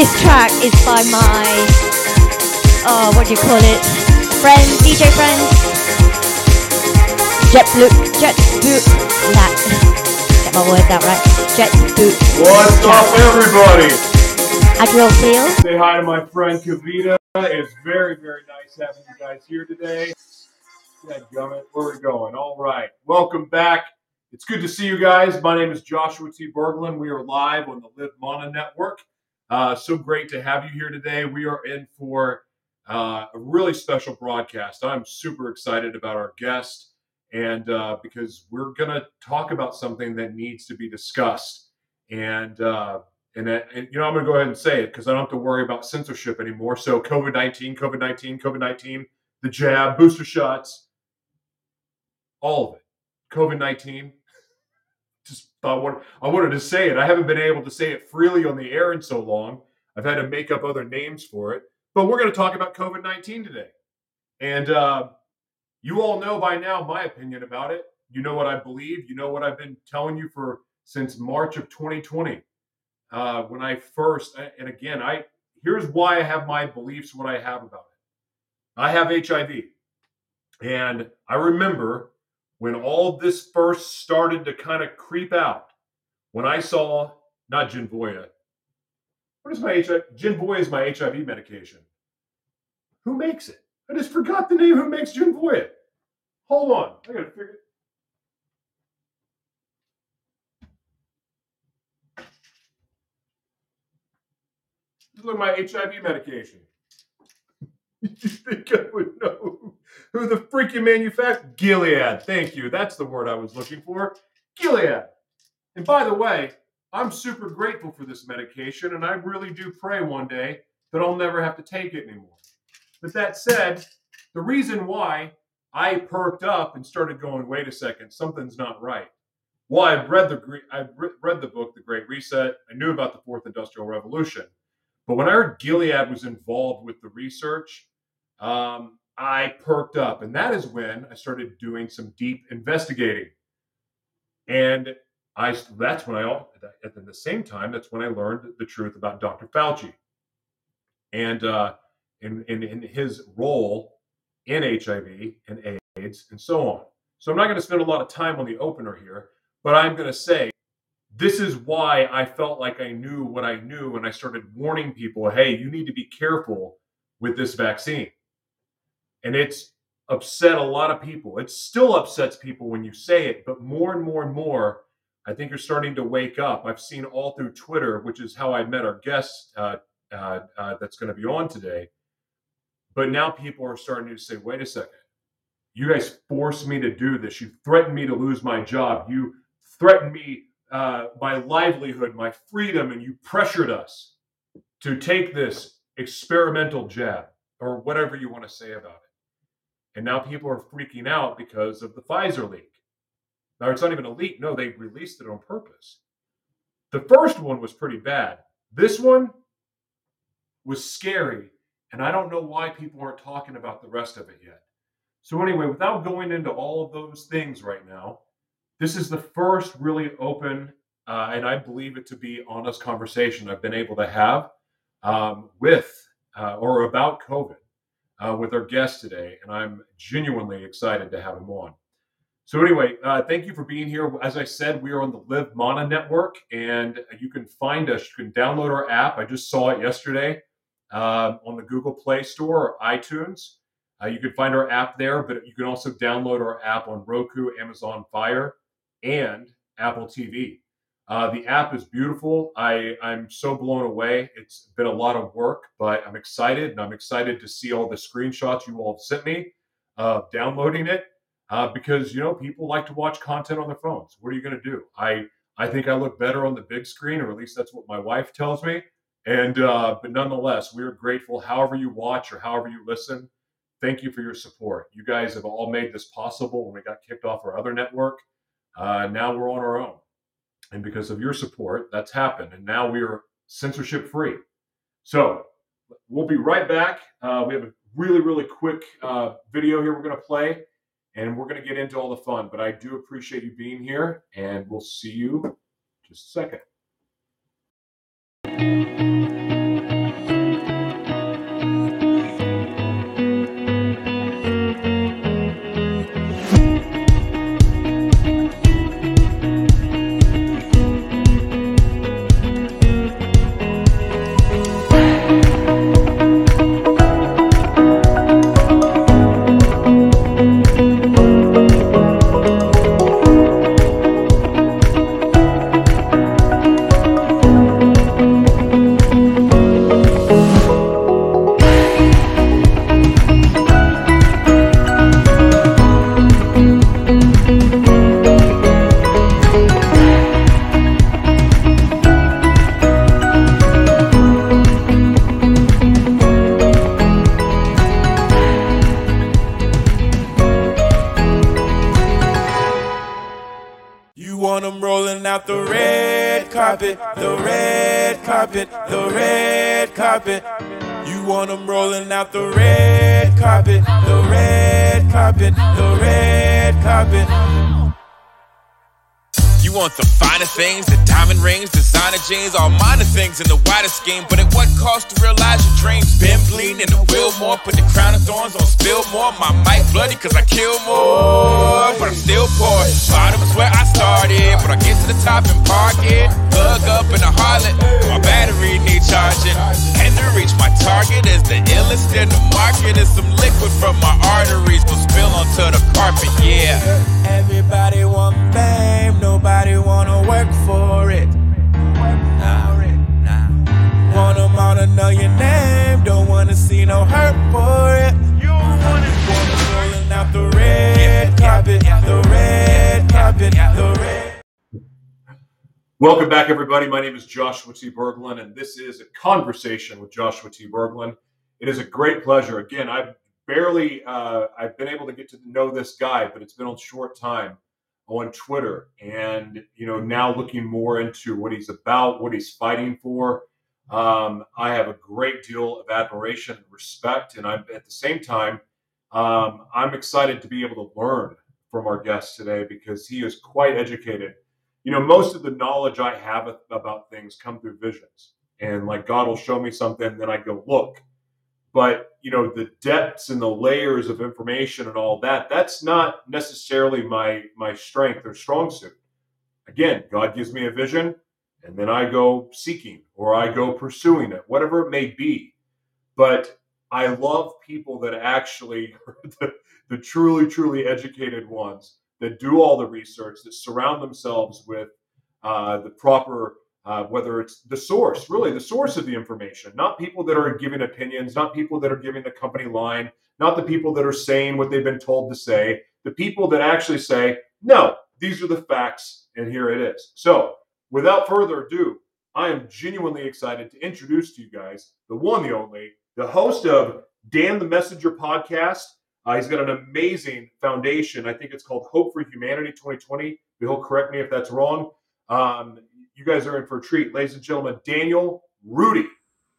This track is by my, oh, what do you call it? Friend, DJ friend. Jet Blue, Jet Blue, that, get my words out right. Jet Blue. What's up, everybody? Admiral Field. Say hi to my friend Kavita. It's very, very nice having you guys here today. Yeah, gummit, where are we going? All right. Welcome back. It's good to see you guys. My name is Joshua T. Berglund. We are live on the Live Mana Network. Uh, so great to have you here today. We are in for uh, a really special broadcast. I'm super excited about our guest, and uh, because we're going to talk about something that needs to be discussed. And uh, and, and, you know, I'm going to go ahead and say it because I don't have to worry about censorship anymore. So COVID 19, COVID 19, COVID 19, the jab, booster shots, all of it. COVID 19, wanted, I wanted to say it. I haven't been able to say it freely on the air in so long. I've had to make up other names for it. But we're going to talk about COVID 19 today. And uh, you all know by now my opinion about it. You know what I believe. You know what I've been telling you for since March of 2020. Uh, when I first, and again, I here's why I have my beliefs, what I have about it. I have HIV. And I remember when all this first started to kind of creep out, when I saw not Genvoya, what is my HIV? Genvoya is my HIV medication. Who makes it? I just forgot the name. Who makes Genvoya? Hold on, I gotta figure. Look at my HIV medication. You think I would know who the freaking manufacturer? Gilead. Thank you. That's the word I was looking for. Gilead. And by the way, I'm super grateful for this medication, and I really do pray one day that I'll never have to take it anymore. But that said, the reason why I perked up and started going, wait a second, something's not right. Well, I'd read the I've read the book, The Great Reset. I knew about the Fourth Industrial Revolution, but when I heard Gilead was involved with the research, um, I perked up. And that is when I started doing some deep investigating. And I that's when I at the same time that's when I learned the truth about Dr. Fauci and uh, in, in, in his role in HIV and AIDS and so on. So I'm not going to spend a lot of time on the opener here, but I'm going to say this is why I felt like I knew what I knew and I started warning people, hey, you need to be careful with this vaccine and it's upset a lot of people. It still upsets people when you say it, but more and more and more, I think you're starting to wake up. I've seen all through Twitter, which is how I met our guest uh, uh, uh, that's going to be on today. But now people are starting to say, wait a second. You guys forced me to do this. You threatened me to lose my job. You threatened me, uh, my livelihood, my freedom, and you pressured us to take this experimental jab or whatever you want to say about it. And now people are freaking out because of the Pfizer leak. Now, it's not even a leak. No, they released it on purpose. The first one was pretty bad. This one was scary. And I don't know why people aren't talking about the rest of it yet. So, anyway, without going into all of those things right now, this is the first really open, uh, and I believe it to be honest conversation I've been able to have um, with uh, or about COVID uh, with our guest today, and I'm genuinely excited to have him on. So, anyway, uh, thank you for being here. As I said, we are on the Live Mana Network, and you can find us. You can download our app. I just saw it yesterday uh, on the Google Play Store or iTunes. Uh, you can find our app there, but you can also download our app on Roku, Amazon Fire, and Apple TV. Uh, the app is beautiful. I, I'm so blown away. It's been a lot of work, but I'm excited and I'm excited to see all the screenshots you all sent me of downloading it uh, because, you know, people like to watch content on their phones. What are you going to do? I, I think I look better on the big screen, or at least that's what my wife tells me. And, uh, but nonetheless, we're grateful however you watch or however you listen. Thank you for your support. You guys have all made this possible when we got kicked off our other network. Uh, now we're on our own. And because of your support, that's happened. And now we are censorship free. So we'll be right back. Uh, we have a really, really quick uh, video here we're going to play, and we're going to get into all the fun. But I do appreciate you being here, and we'll see you just a second. Things, the diamond rings, designer jeans, all minor things in the widest scheme. But at what cost to realize your dreams? Been bleeding in the wheel more, put the crown of thorns on spill more. My mic bloody cause I kill more, but I'm still poor. Bottom is where I started, but I get to the top and park it. Plug up in a harlot, my battery need charging. And to reach my target is the illest in the market. Is some liquid from my arteries will spill onto the carpet, yeah. Everybody want fame, nobody wanna work for it. Nah, nah. Want them all to know your name, don't wanna see no hurt for it. You want it, rolling out the red carpet, the red carpet, the red. Welcome back, everybody. My name is Joshua T. Berglund, and this is a conversation with Joshua T. Berglund. It is a great pleasure. Again, I've barely, uh, I've been able to get to know this guy, but it's been a short time on Twitter, and you know, now looking more into what he's about, what he's fighting for. Um, I have a great deal of admiration and respect, and I'm at the same time, um, I'm excited to be able to learn from our guest today because he is quite educated you know, most of the knowledge I have about things come through visions. And like God will show me something, then I go look. But you know, the depths and the layers of information and all that, that's not necessarily my my strength or strong suit. Again, God gives me a vision, and then I go seeking or I go pursuing it, whatever it may be. But I love people that actually the, the truly, truly educated ones that do all the research, that surround themselves with uh, the proper, uh, whether it's the source, really the source of the information, not people that are giving opinions, not people that are giving the company line, not the people that are saying what they've been told to say, the people that actually say, no, these are the facts, and here it is. So, without further ado, I am genuinely excited to introduce to you guys the one, the only, the host of Dan the Messenger podcast uh, he's got an amazing foundation. I think it's called Hope for Humanity 2020. He'll correct me if that's wrong. Um, you guys are in for a treat, ladies and gentlemen. Daniel Rudy,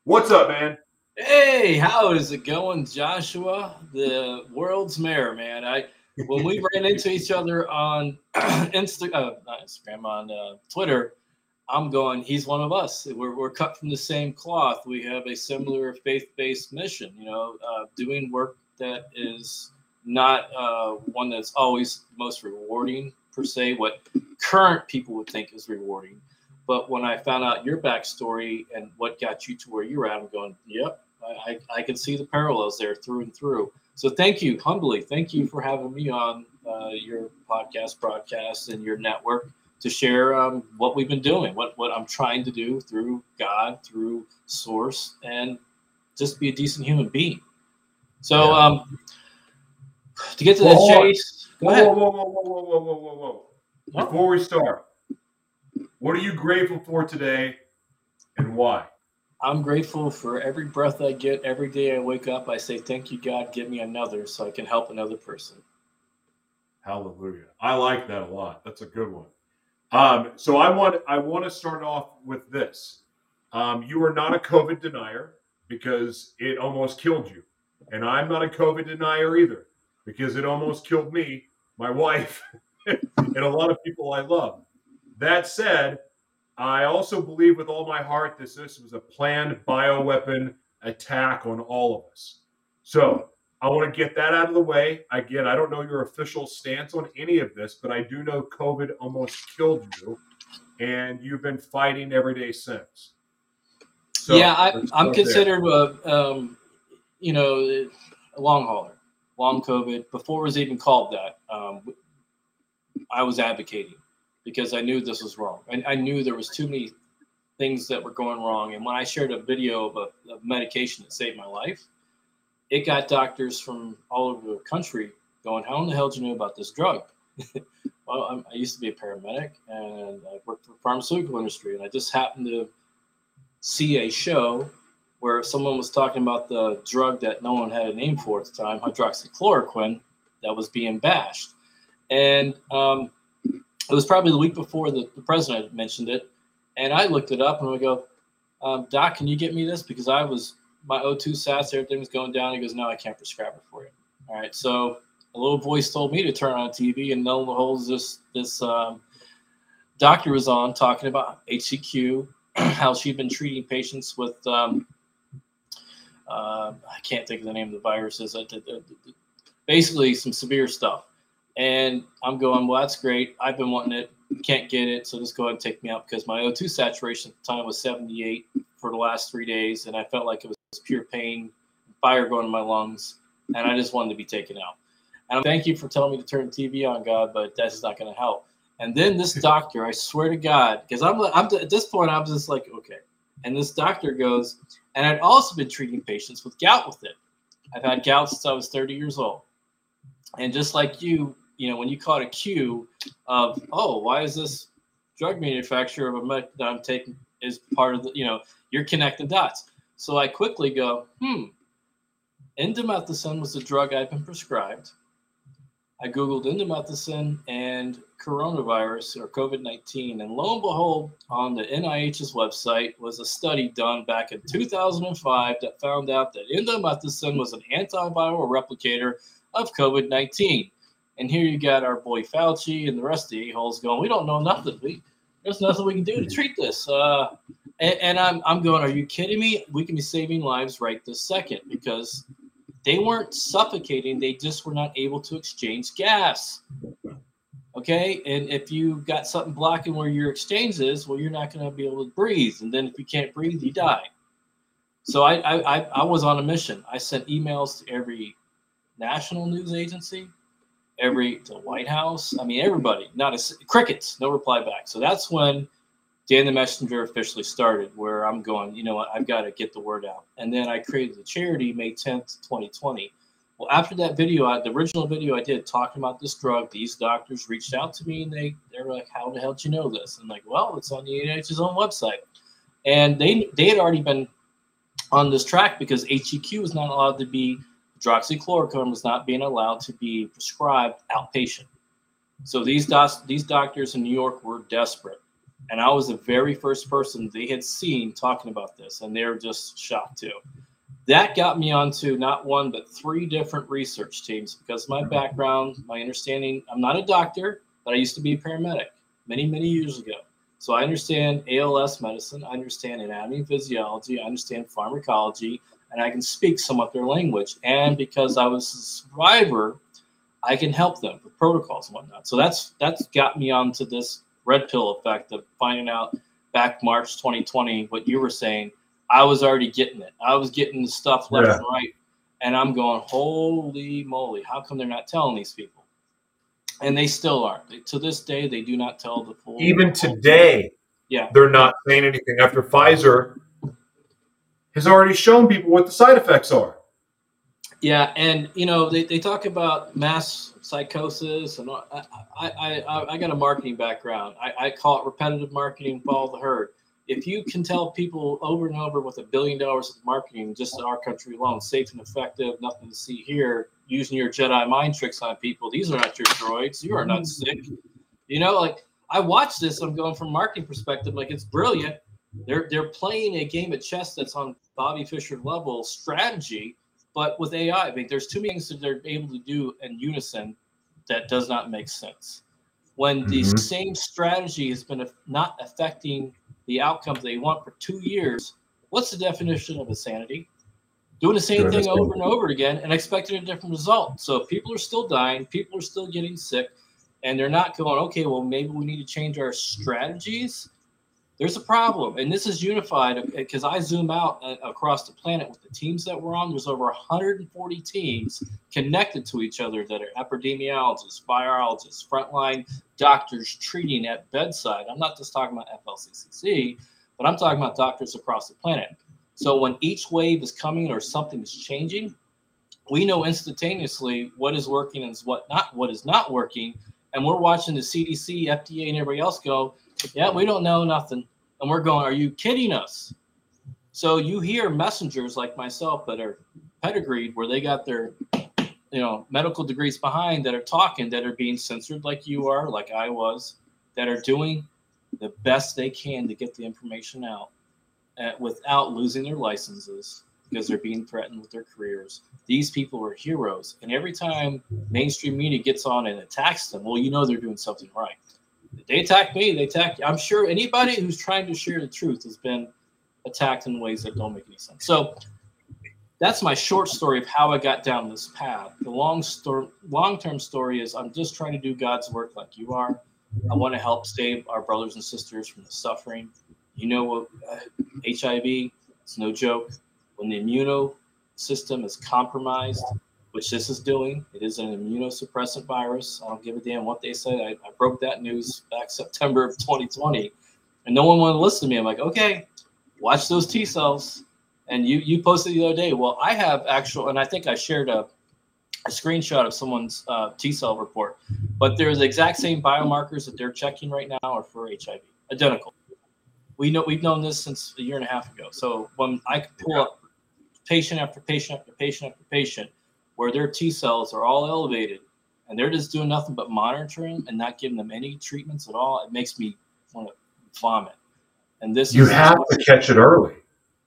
what's up, man? Hey, how is it going, Joshua? The world's mayor, man. I when we ran into each other on Insta, uh, Instagram, on uh, Twitter, I'm going. He's one of us. We're, we're cut from the same cloth. We have a similar faith-based mission. You know, uh, doing work that is not uh, one that's always most rewarding per se. What current people would think is rewarding, but when I found out your backstory and what got you to where you're at, I'm going, yep, I, I can see the parallels there through and through. So thank you, humbly, thank you for having me on uh, your podcast, broadcast, and your network to share um, what we've been doing, what what I'm trying to do through God, through Source, and just be a decent human being. So yeah. um, to get to the chase, go whoa, ahead. Whoa, whoa, whoa, whoa, whoa, whoa, whoa, whoa! Before we start, what are you grateful for today, and why? I'm grateful for every breath I get. Every day I wake up, I say, "Thank you, God. Give me another, so I can help another person." Hallelujah! I like that a lot. That's a good one. Um, so I want I want to start off with this. Um, you are not a COVID denier because it almost killed you. And I'm not a COVID denier either because it almost killed me, my wife, and a lot of people I love. That said, I also believe with all my heart that this was a planned bioweapon attack on all of us. So I want to get that out of the way. Again, I don't know your official stance on any of this, but I do know COVID almost killed you, and you've been fighting every day since. So yeah, I, am considered a, um, you know, a long hauler, long COVID. Before it was even called that, um, I was advocating because I knew this was wrong. I, I, knew there was too many things that were going wrong. And when I shared a video of a, a medication that saved my life, it got doctors from all over the country going, "How in the hell did you know about this drug?" well, I'm, i used to be a paramedic and I worked for the pharmaceutical industry, and I just happened to see a show where someone was talking about the drug that no one had a name for at the time, hydroxychloroquine, that was being bashed. And um, it was probably the week before the, the president mentioned it, and I looked it up and I go, um, Doc, can you get me this? Because I was my O2 sats, everything was going down. He goes, No, I can't prescribe it for you. All right, so a little voice told me to turn on TV, and lo and behold, this this um, doctor was on talking about HCQ, how she'd been treating patients with um, uh, I can't think of the name of the viruses. Uh, basically, some severe stuff. And I'm going, well, that's great. I've been wanting it, can't get it, so just go ahead and take me out because my O2 saturation at the time was 78 for the last three days, and I felt like it was pure pain, fire going in my lungs, and I just wanted to be taken out. And thank you for telling me to turn TV on, God, but that's not going to help. And then this doctor, I swear to God, because I'm, I'm at this point, I'm just like, okay. And this doctor goes, and I'd also been treating patients with gout with it. I've had gout since I was 30 years old. And just like you, you know, when you caught a cue of, oh, why is this drug manufacturer of a that I'm taking is part of the, you know, you're connecting dots. So I quickly go, hmm, indomethacin was the drug I've been prescribed. I Googled indomethacin and coronavirus or COVID 19. And lo and behold, on the NIH's website was a study done back in 2005 that found out that indomethacin was an antiviral replicator of COVID 19. And here you got our boy Fauci and the rest of the a-holes going, we don't know nothing. We, there's nothing we can do to treat this. Uh, and, and I'm, I'm going, are you kidding me? We can be saving lives right this second because they weren't suffocating, they just were not able to exchange gas. Okay. And if you got something blocking where your exchange is, well, you're not going to be able to breathe. And then if you can't breathe, you die. So I, I, I was on a mission. I sent emails to every national news agency, every to the White House. I mean, everybody, not a crickets, no reply back. So that's when Dan the Messenger officially started, where I'm going, you know what, I've got to get the word out. And then I created the charity May 10th, 2020. Well, after that video, I, the original video I did talking about this drug, these doctors reached out to me and they they were like, "How the hell did you know this?" I'm like, "Well, it's on the NIH's own website," and they they had already been on this track because HCQ was not allowed to be hydroxychloroquine was not being allowed to be prescribed outpatient. So these docs, these doctors in New York were desperate, and I was the very first person they had seen talking about this, and they're just shocked too that got me onto not one but three different research teams because my background, my understanding. I'm not a doctor, but I used to be a paramedic many many years ago. So I understand ALS medicine, I understand anatomy and physiology, I understand pharmacology, and I can speak somewhat their language. And because I was a survivor, I can help them with protocols and whatnot. So that's that's got me onto this red pill effect of finding out back March 2020 what you were saying I was already getting it. I was getting the stuff left yeah. and right. And I'm going, holy moly, how come they're not telling these people? And they still aren't. They, to this day, they do not tell the full. Even today, yeah, they're not saying anything after Pfizer has already shown people what the side effects are. Yeah, and you know they, they talk about mass psychosis, and I I, I, I got a marketing background. I, I call it repetitive marketing, follow the herd if you can tell people over and over with a billion dollars of marketing just in our country alone, safe and effective, nothing to see here, using your Jedi mind tricks on people, these are not your droids. You are not mm-hmm. sick. You know, like I watch this, I'm going from marketing perspective, like it's brilliant. They're they're playing a game of chess that's on Bobby Fischer level strategy, but with AI, I mean, there's too many things that they're able to do in unison that does not make sense. When the mm-hmm. same strategy has been not affecting the outcomes they want for two years, what's the definition of insanity? Doing the same thing over and over again and expecting a different result. So people are still dying, people are still getting sick, and they're not going, okay, well, maybe we need to change our strategies there's a problem and this is unified because i zoom out uh, across the planet with the teams that we're on there's over 140 teams connected to each other that are epidemiologists virologists frontline doctors treating at bedside. I'm not just talking about flccc but i'm talking about doctors across the planet. So when each wave is coming or something is changing we know instantaneously what is working and what not what is not working and we're watching the cdc fda and everybody else go yeah we don't know nothing and we're going, are you kidding us? So you hear messengers like myself that are pedigreed, where they got their, you know, medical degrees behind that are talking, that are being censored like you are, like I was. that are doing the best they can to get the information out uh, without losing their licenses because they're being threatened with their careers. These people are heroes. And every time mainstream media gets on and attacks them, well, you know they're doing something right. They attack me, they attack I'm sure anybody who's trying to share the truth has been attacked in ways that don't make any sense. So that's my short story of how I got down this path. The long story, long-term story is I'm just trying to do God's work like you are. I want to help save our brothers and sisters from the suffering. You know what uh, HIV, it's no joke. When the immuno system is compromised, which this is doing, it is an immunosuppressant virus. I don't give a damn what they say. I, I broke that news back September of 2020, and no one wanted to listen to me. I'm like, okay, watch those T cells. And you you posted the other day. Well, I have actual, and I think I shared a, a screenshot of someone's uh, T cell report. But there's the exact same biomarkers that they're checking right now are for HIV, identical. We know we've known this since a year and a half ago. So when I could pull up patient after patient after patient after patient, where their T cells are all elevated, and they're just doing nothing but monitoring and not giving them any treatments at all, it makes me want to vomit. And this You have to catch it early.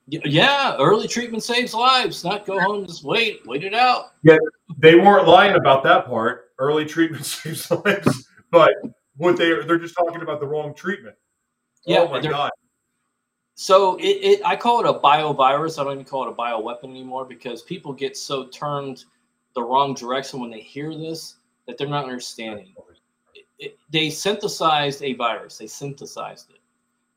yeah, early treatment saves lives. Not go home, and just wait, wait it out. Yeah, they weren't lying about that part. Early treatment saves lives, but what they they're just talking about the wrong treatment. Yeah, oh my god. So it, it I call it a biovirus. I don't even call it a bioweapon anymore because people get so turned the wrong direction when they hear this that they're not understanding. It, it, they synthesized a virus. They synthesized it,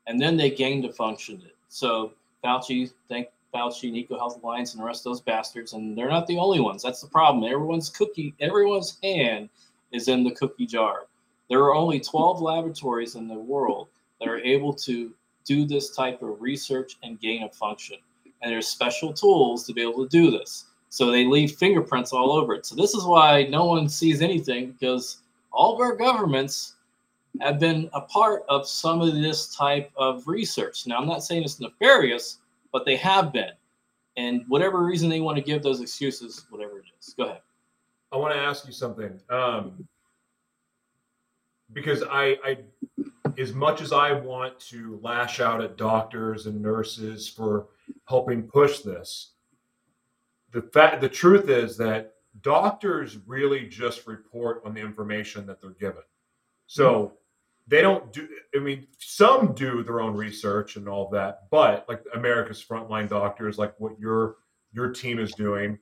and then they gained to function it. So Fauci, thank Fauci and Eco Health Alliance and the rest of those bastards, and they're not the only ones. That's the problem. Everyone's cookie, everyone's hand is in the cookie jar. There are only 12 laboratories in the world that are able to do this type of research and gain a function. And there's special tools to be able to do this. So they leave fingerprints all over it. So this is why no one sees anything because all of our governments have been a part of some of this type of research. Now, I'm not saying it's nefarious, but they have been. And whatever reason they want to give those excuses, whatever it is. Go ahead. I want to ask you something. Um, because I, I, as much as I want to lash out at doctors and nurses for helping push this, the fact, the truth is that doctors really just report on the information that they're given. So mm-hmm. they don't do. I mean, some do their own research and all that, but like America's frontline doctors, like what your your team is doing,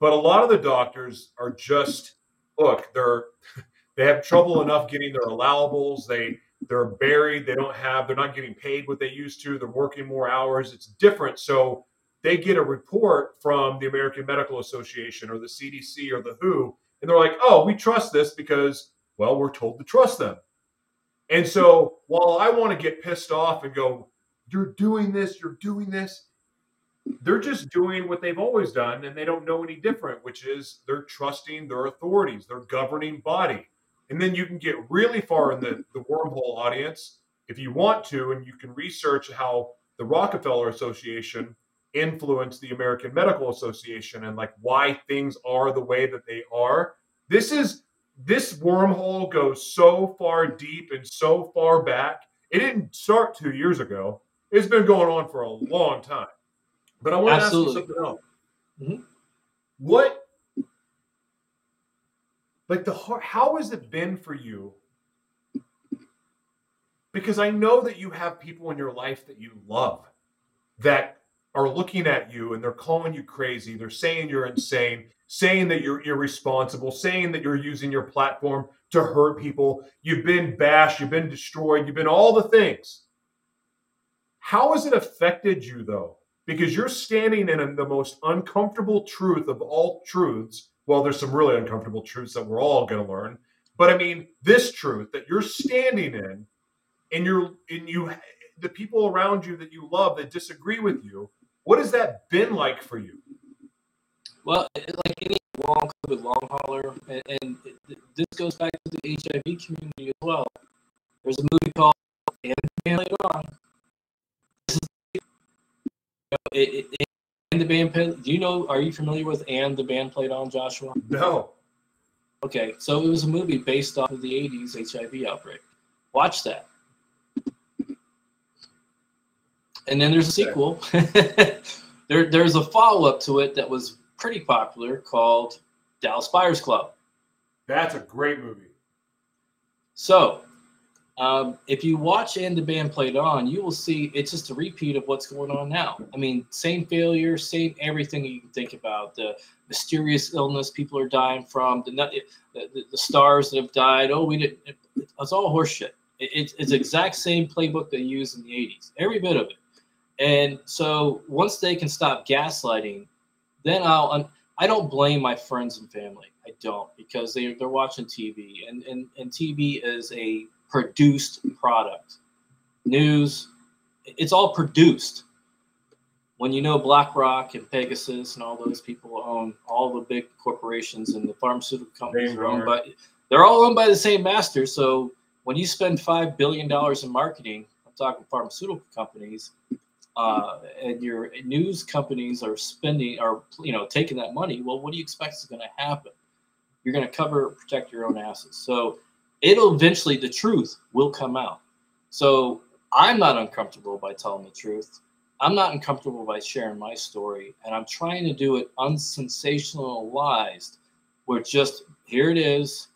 but a lot of the doctors are just look they're they have trouble enough getting their allowables. They they're buried. They don't have they're not getting paid what they used to. They're working more hours. It's different. So they get a report from the american medical association or the cdc or the who and they're like oh we trust this because well we're told to trust them. And so while i want to get pissed off and go you're doing this you're doing this they're just doing what they've always done and they don't know any different which is they're trusting their authorities their governing body. And then you can get really far in the, the wormhole audience if you want to and you can research how the rockefeller association influenced the american medical association and like why things are the way that they are this is this wormhole goes so far deep and so far back it didn't start two years ago it's been going on for a long time but I want to ask you something else. Mhm. What, like the how has it been for you? Because I know that you have people in your life that you love that are looking at you and they're calling you crazy. They're saying you're insane, saying that you're irresponsible, saying that you're using your platform to hurt people. You've been bashed, you've been destroyed, you've been all the things. How has it affected you though? because you're standing in the most uncomfortable truth of all truths. Well, there's some really uncomfortable truths that we're all going to learn, but I mean, this truth that you're standing in, and you're and you, the people around you that you love that disagree with you. What has that been like for you? Well, like any long COVID long hauler, and, and it- this goes back to the HIV community as well. There's a movie called And the Band Played On. This is, you know, it, it- and the band. Do you know? Are you familiar with And the Band Played On, Joshua? No. Okay, so it was a movie based off of the '80s HIV outbreak, Watch that. And then there's a sequel. there, there's a follow up to it that was pretty popular called Dallas Buyers Club. That's a great movie. So, um, if you watch and the band played on, you will see it's just a repeat of what's going on now. I mean, same failure, same everything you can think about. The mysterious illness people are dying from, the the, the stars that have died. Oh, we didn't. It, it's all horseshit. It, it's it's exact same playbook they used in the '80s. Every bit of it. And so once they can stop gaslighting, then I'll. I don't blame my friends and family. I don't because they they're watching TV and and and TV is a produced product. News, it's all produced. When you know BlackRock and Pegasus and all those people own all the big corporations and the pharmaceutical companies are owned by, they're all owned by the same master. So when you spend five billion dollars in marketing, I'm talking pharmaceutical companies, uh, and your news companies are spending are you know taking that money. Well, what do you expect is going to happen? You're going to cover protect your own asses. So it'll eventually the truth will come out. So I'm not uncomfortable by telling the truth. I'm not uncomfortable by sharing my story, and I'm trying to do it unsensationalized. Where just here it is,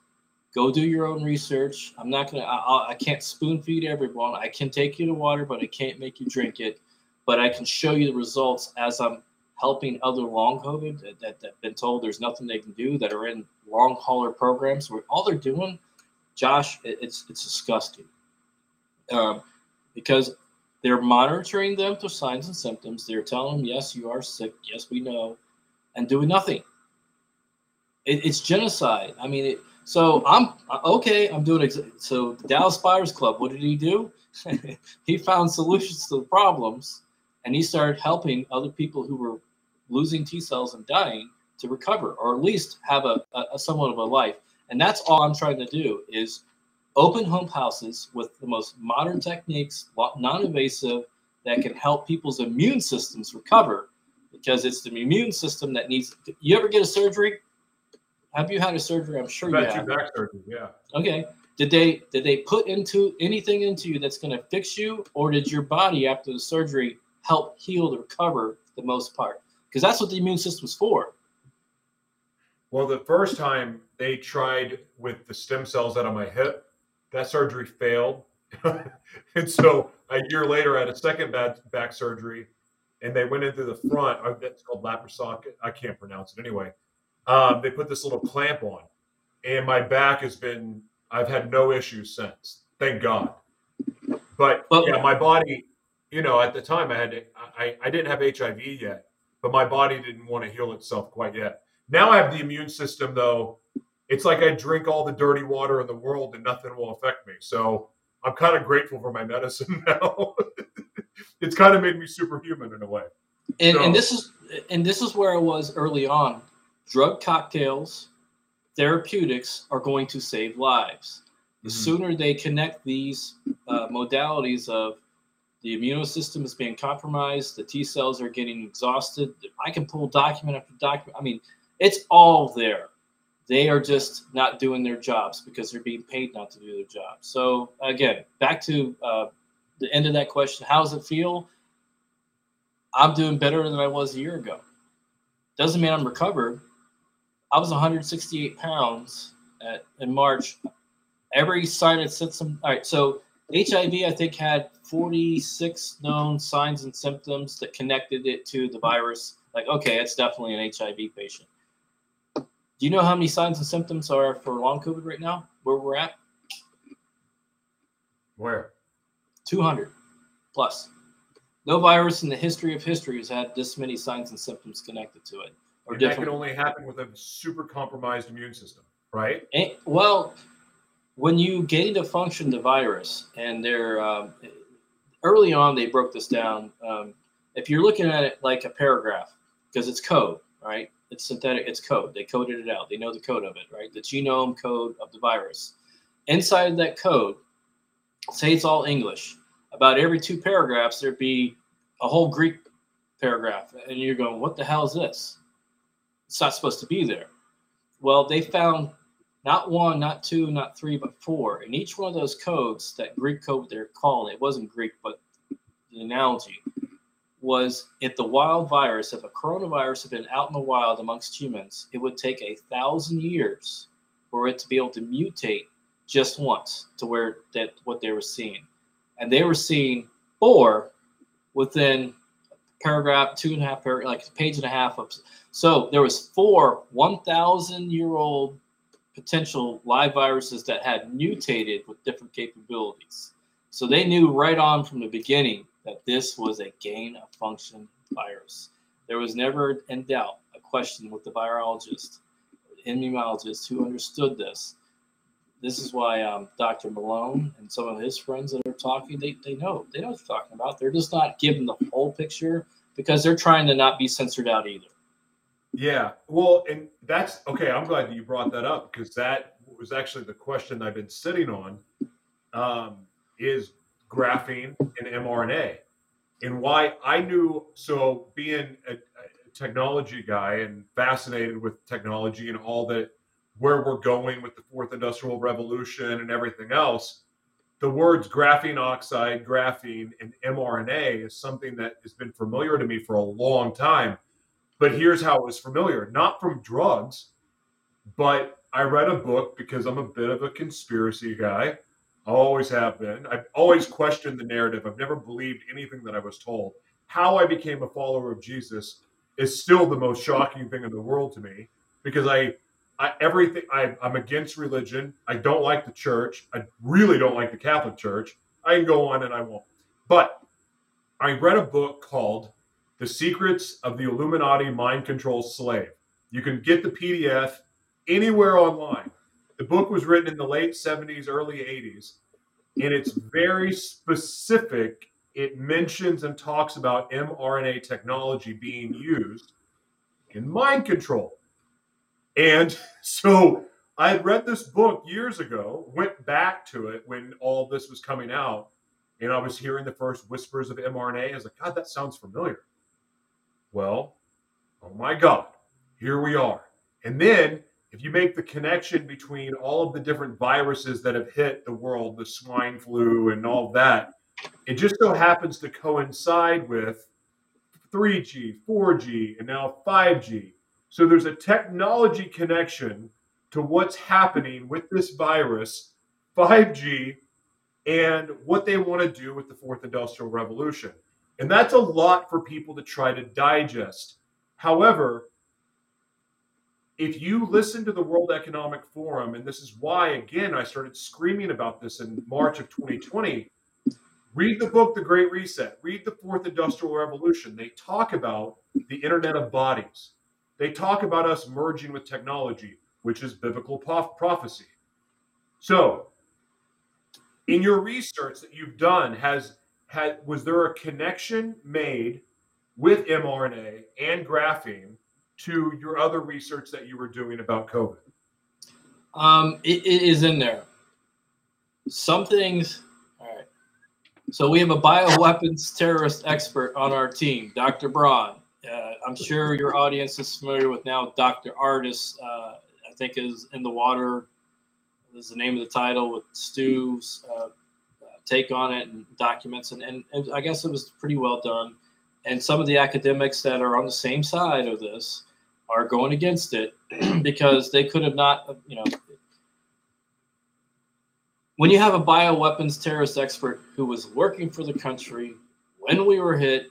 go do your own research. I'm not gonna, I, I can't spoon feed everyone. I can take you to water, but I can't make you drink it. But I can show you the results as I'm helping other long COVID that, that, that have been told there's nothing they can do that are in long hauler programs where all they're doing Josh, it's it's disgusting. Um, because they're monitoring them for signs and symptoms. They're telling them, yes, you are sick. Yes, we know, and doing nothing. It, it's genocide. I mean, it, so I'm okay. I'm doing ex- so. Dallas Buyers Club. What did he do? he found solutions to the problems, and he started helping other people who were losing T cells and dying to recover, or at least have a, a, somewhat of a life. And that's all I'm trying to do is open home houses with the most modern techniques, non-invasive, that can help people's immune systems recover because it's the immune system that needs. You ever get a surgery? Have you had a surgery? I'm sure you have. Back surgery, yeah. Okay. Did they did they put into anything into you that's going to fix you, or did your body after the surgery help heal or recover the most part? Because that's what the immune system's for. Well, the first time they tried with the stem cells out of my hip, that surgery failed. and so a year later, I had a second back, back surgery, and they went into the front. Uh, that's called laparoscopic. I can't pronounce it anyway. Um, they put this little clamp on, and my back has been. I've had no issues since. Thank God. But yeah, my body. You know, at the time, I had I I didn't have HIV yet, but my body didn't want to heal itself quite yet. Now I have the immune system, though. It's like I drink all the dirty water in the world and nothing will affect me. So I'm kind of grateful for my medicine now. it's kind of made me superhuman in a way. And, so, and this is and this is where I was early on. Drug cocktails, therapeutics are going to save lives. The mm-hmm. sooner they connect these uh, modalities of the immune system is being compromised, the T cells are getting exhausted. I can pull document after document. I mean, it's all there. They are just not doing their jobs because they're being paid not to do their job. So again, back to uh, the end of that question: How does it feel? I'm doing better than I was a year ago. Doesn't mean I'm recovered. I was 168 pounds at, in March. Every sign had said some. All right, so HIV, I think, had 46 known signs and symptoms that connected it to the virus. Like, okay, it's definitely an HIV patient. Do you know how many signs and symptoms are for long COVID right now? Where we're at? Where? 200 plus. No virus in the history of history has had this many signs and symptoms connected to it. Or and different. That can only happen with a super compromised immune system, right? And, well, when you gain to function the virus, and they're um, early on, they broke this down. Um, if you're looking at it like a paragraph, because it's code, right? It's synthetic. It's code. They coded it out. They know the code of it, right? The genome code of the virus. Inside that code, say it's all English. About every two paragraphs, there'd be a whole Greek paragraph, and you're going, "What the hell is this?" It's not supposed to be there. Well, they found not one, not two, not three, but four. And each one of those codes, that Greek code they're calling it wasn't Greek, but the analogy was if the wild virus, if a coronavirus had been out in the wild amongst humans, it would take a thousand years for it to be able to mutate just once to where that what they were seeing. And they were seeing four within paragraph, two and a half like a page and a half of so there was four 1,000 year old potential live viruses that had mutated with different capabilities. So they knew right on from the beginning that this was a gain of function virus. There was never in doubt a question with the virologist, immunologist who understood this. This is why um, Dr. Malone and some of his friends that are talking, they, they know, they know what they're talking about. They're just not giving the whole picture because they're trying to not be censored out either. Yeah. Well, and that's okay. I'm glad that you brought that up because that was actually the question I've been sitting on. Um, is graphene and mRNA, and why I knew so being a, a technology guy and fascinated with technology and all that where we're going with the fourth industrial revolution and everything else the words graphene oxide graphene and mrna is something that has been familiar to me for a long time but here's how it was familiar not from drugs, but I read a book because I'm a bit of a conspiracy guy. I always have been. I've always questioned the narrative. I've never believed anything that I was told. How I became a follower of Jesus is still the most shocking thing in the world to me because I, I everything I, I'm against religion. I don't like the church. I really don't like the Catholic Church. I can go on and I won't. But I read a book called the Secrets of the Illuminati Mind Control Slave. You can get the PDF anywhere online. The book was written in the late 70s, early 80s, and it's very specific. It mentions and talks about mRNA technology being used in mind control. And so I had read this book years ago, went back to it when all this was coming out, and I was hearing the first whispers of mRNA. I was like, God, that sounds familiar. Well, oh my God, here we are. And then if you make the connection between all of the different viruses that have hit the world, the swine flu and all that, it just so happens to coincide with 3G, 4G, and now 5G. So there's a technology connection to what's happening with this virus, 5G, and what they want to do with the fourth industrial revolution. And that's a lot for people to try to digest. However, if you listen to the World Economic Forum, and this is why, again, I started screaming about this in March of 2020, read the book, The Great Reset, read The Fourth Industrial Revolution. They talk about the Internet of Bodies, they talk about us merging with technology, which is biblical prophecy. So, in your research that you've done, has had was there a connection made with mRNA and graphene to your other research that you were doing about COVID? Um, it, it is in there. Some things. All right. So we have a bioweapons terrorist expert on our team, Dr. Braun. Uh, I'm sure your audience is familiar with now Dr. Ardis. Uh, I think is in the water. Is the name of the title with Stew's uh, take on it and documents, and, and, and I guess it was pretty well done. And some of the academics that are on the same side of this are going against it because they could have not, you know, when you have a bioweapons terrorist expert who was working for the country when we were hit,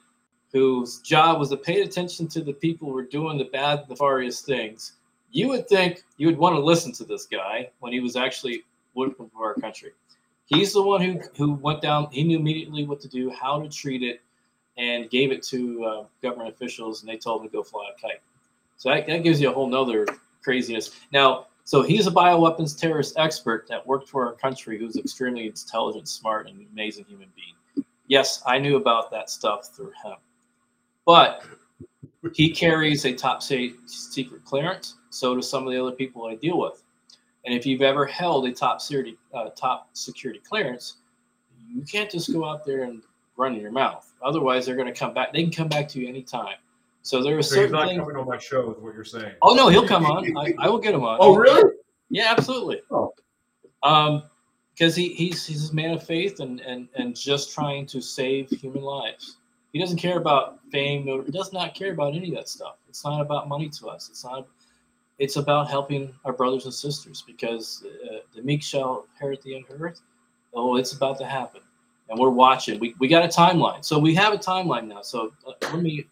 whose job was to pay attention to the people who were doing the bad, nefarious things, you would think you would want to listen to this guy when he was actually working for our country. He's the one who who went down. He knew immediately what to do, how to treat it, and gave it to uh, government officials, and they told him to go fly a kite. So that, that gives you a whole nother craziness. Now, so he's a bioweapons terrorist expert that worked for our country, who's extremely intelligent, smart, and amazing human being. Yes, I knew about that stuff through him, but he carries a top secret clearance. So do some of the other people I deal with. And if you've ever held a top security uh, top security clearance, you can't just go out there and run in your mouth. Otherwise, they're going to come back. They can come back to you anytime. So there are so certain he's not things. coming on my show, is what you're saying. Oh no, he'll come on. I, I will get him on. Oh really? Yeah, absolutely. Oh. Um, because he, he's he's a man of faith and and and just trying to save human lives. He doesn't care about fame. He does not care about any of that stuff. It's not about money to us. It's not. It's about helping our brothers and sisters because uh, the meek shall inherit the earth. Oh, it's about to happen, and we're watching. We, we got a timeline, so we have a timeline now. So uh, let me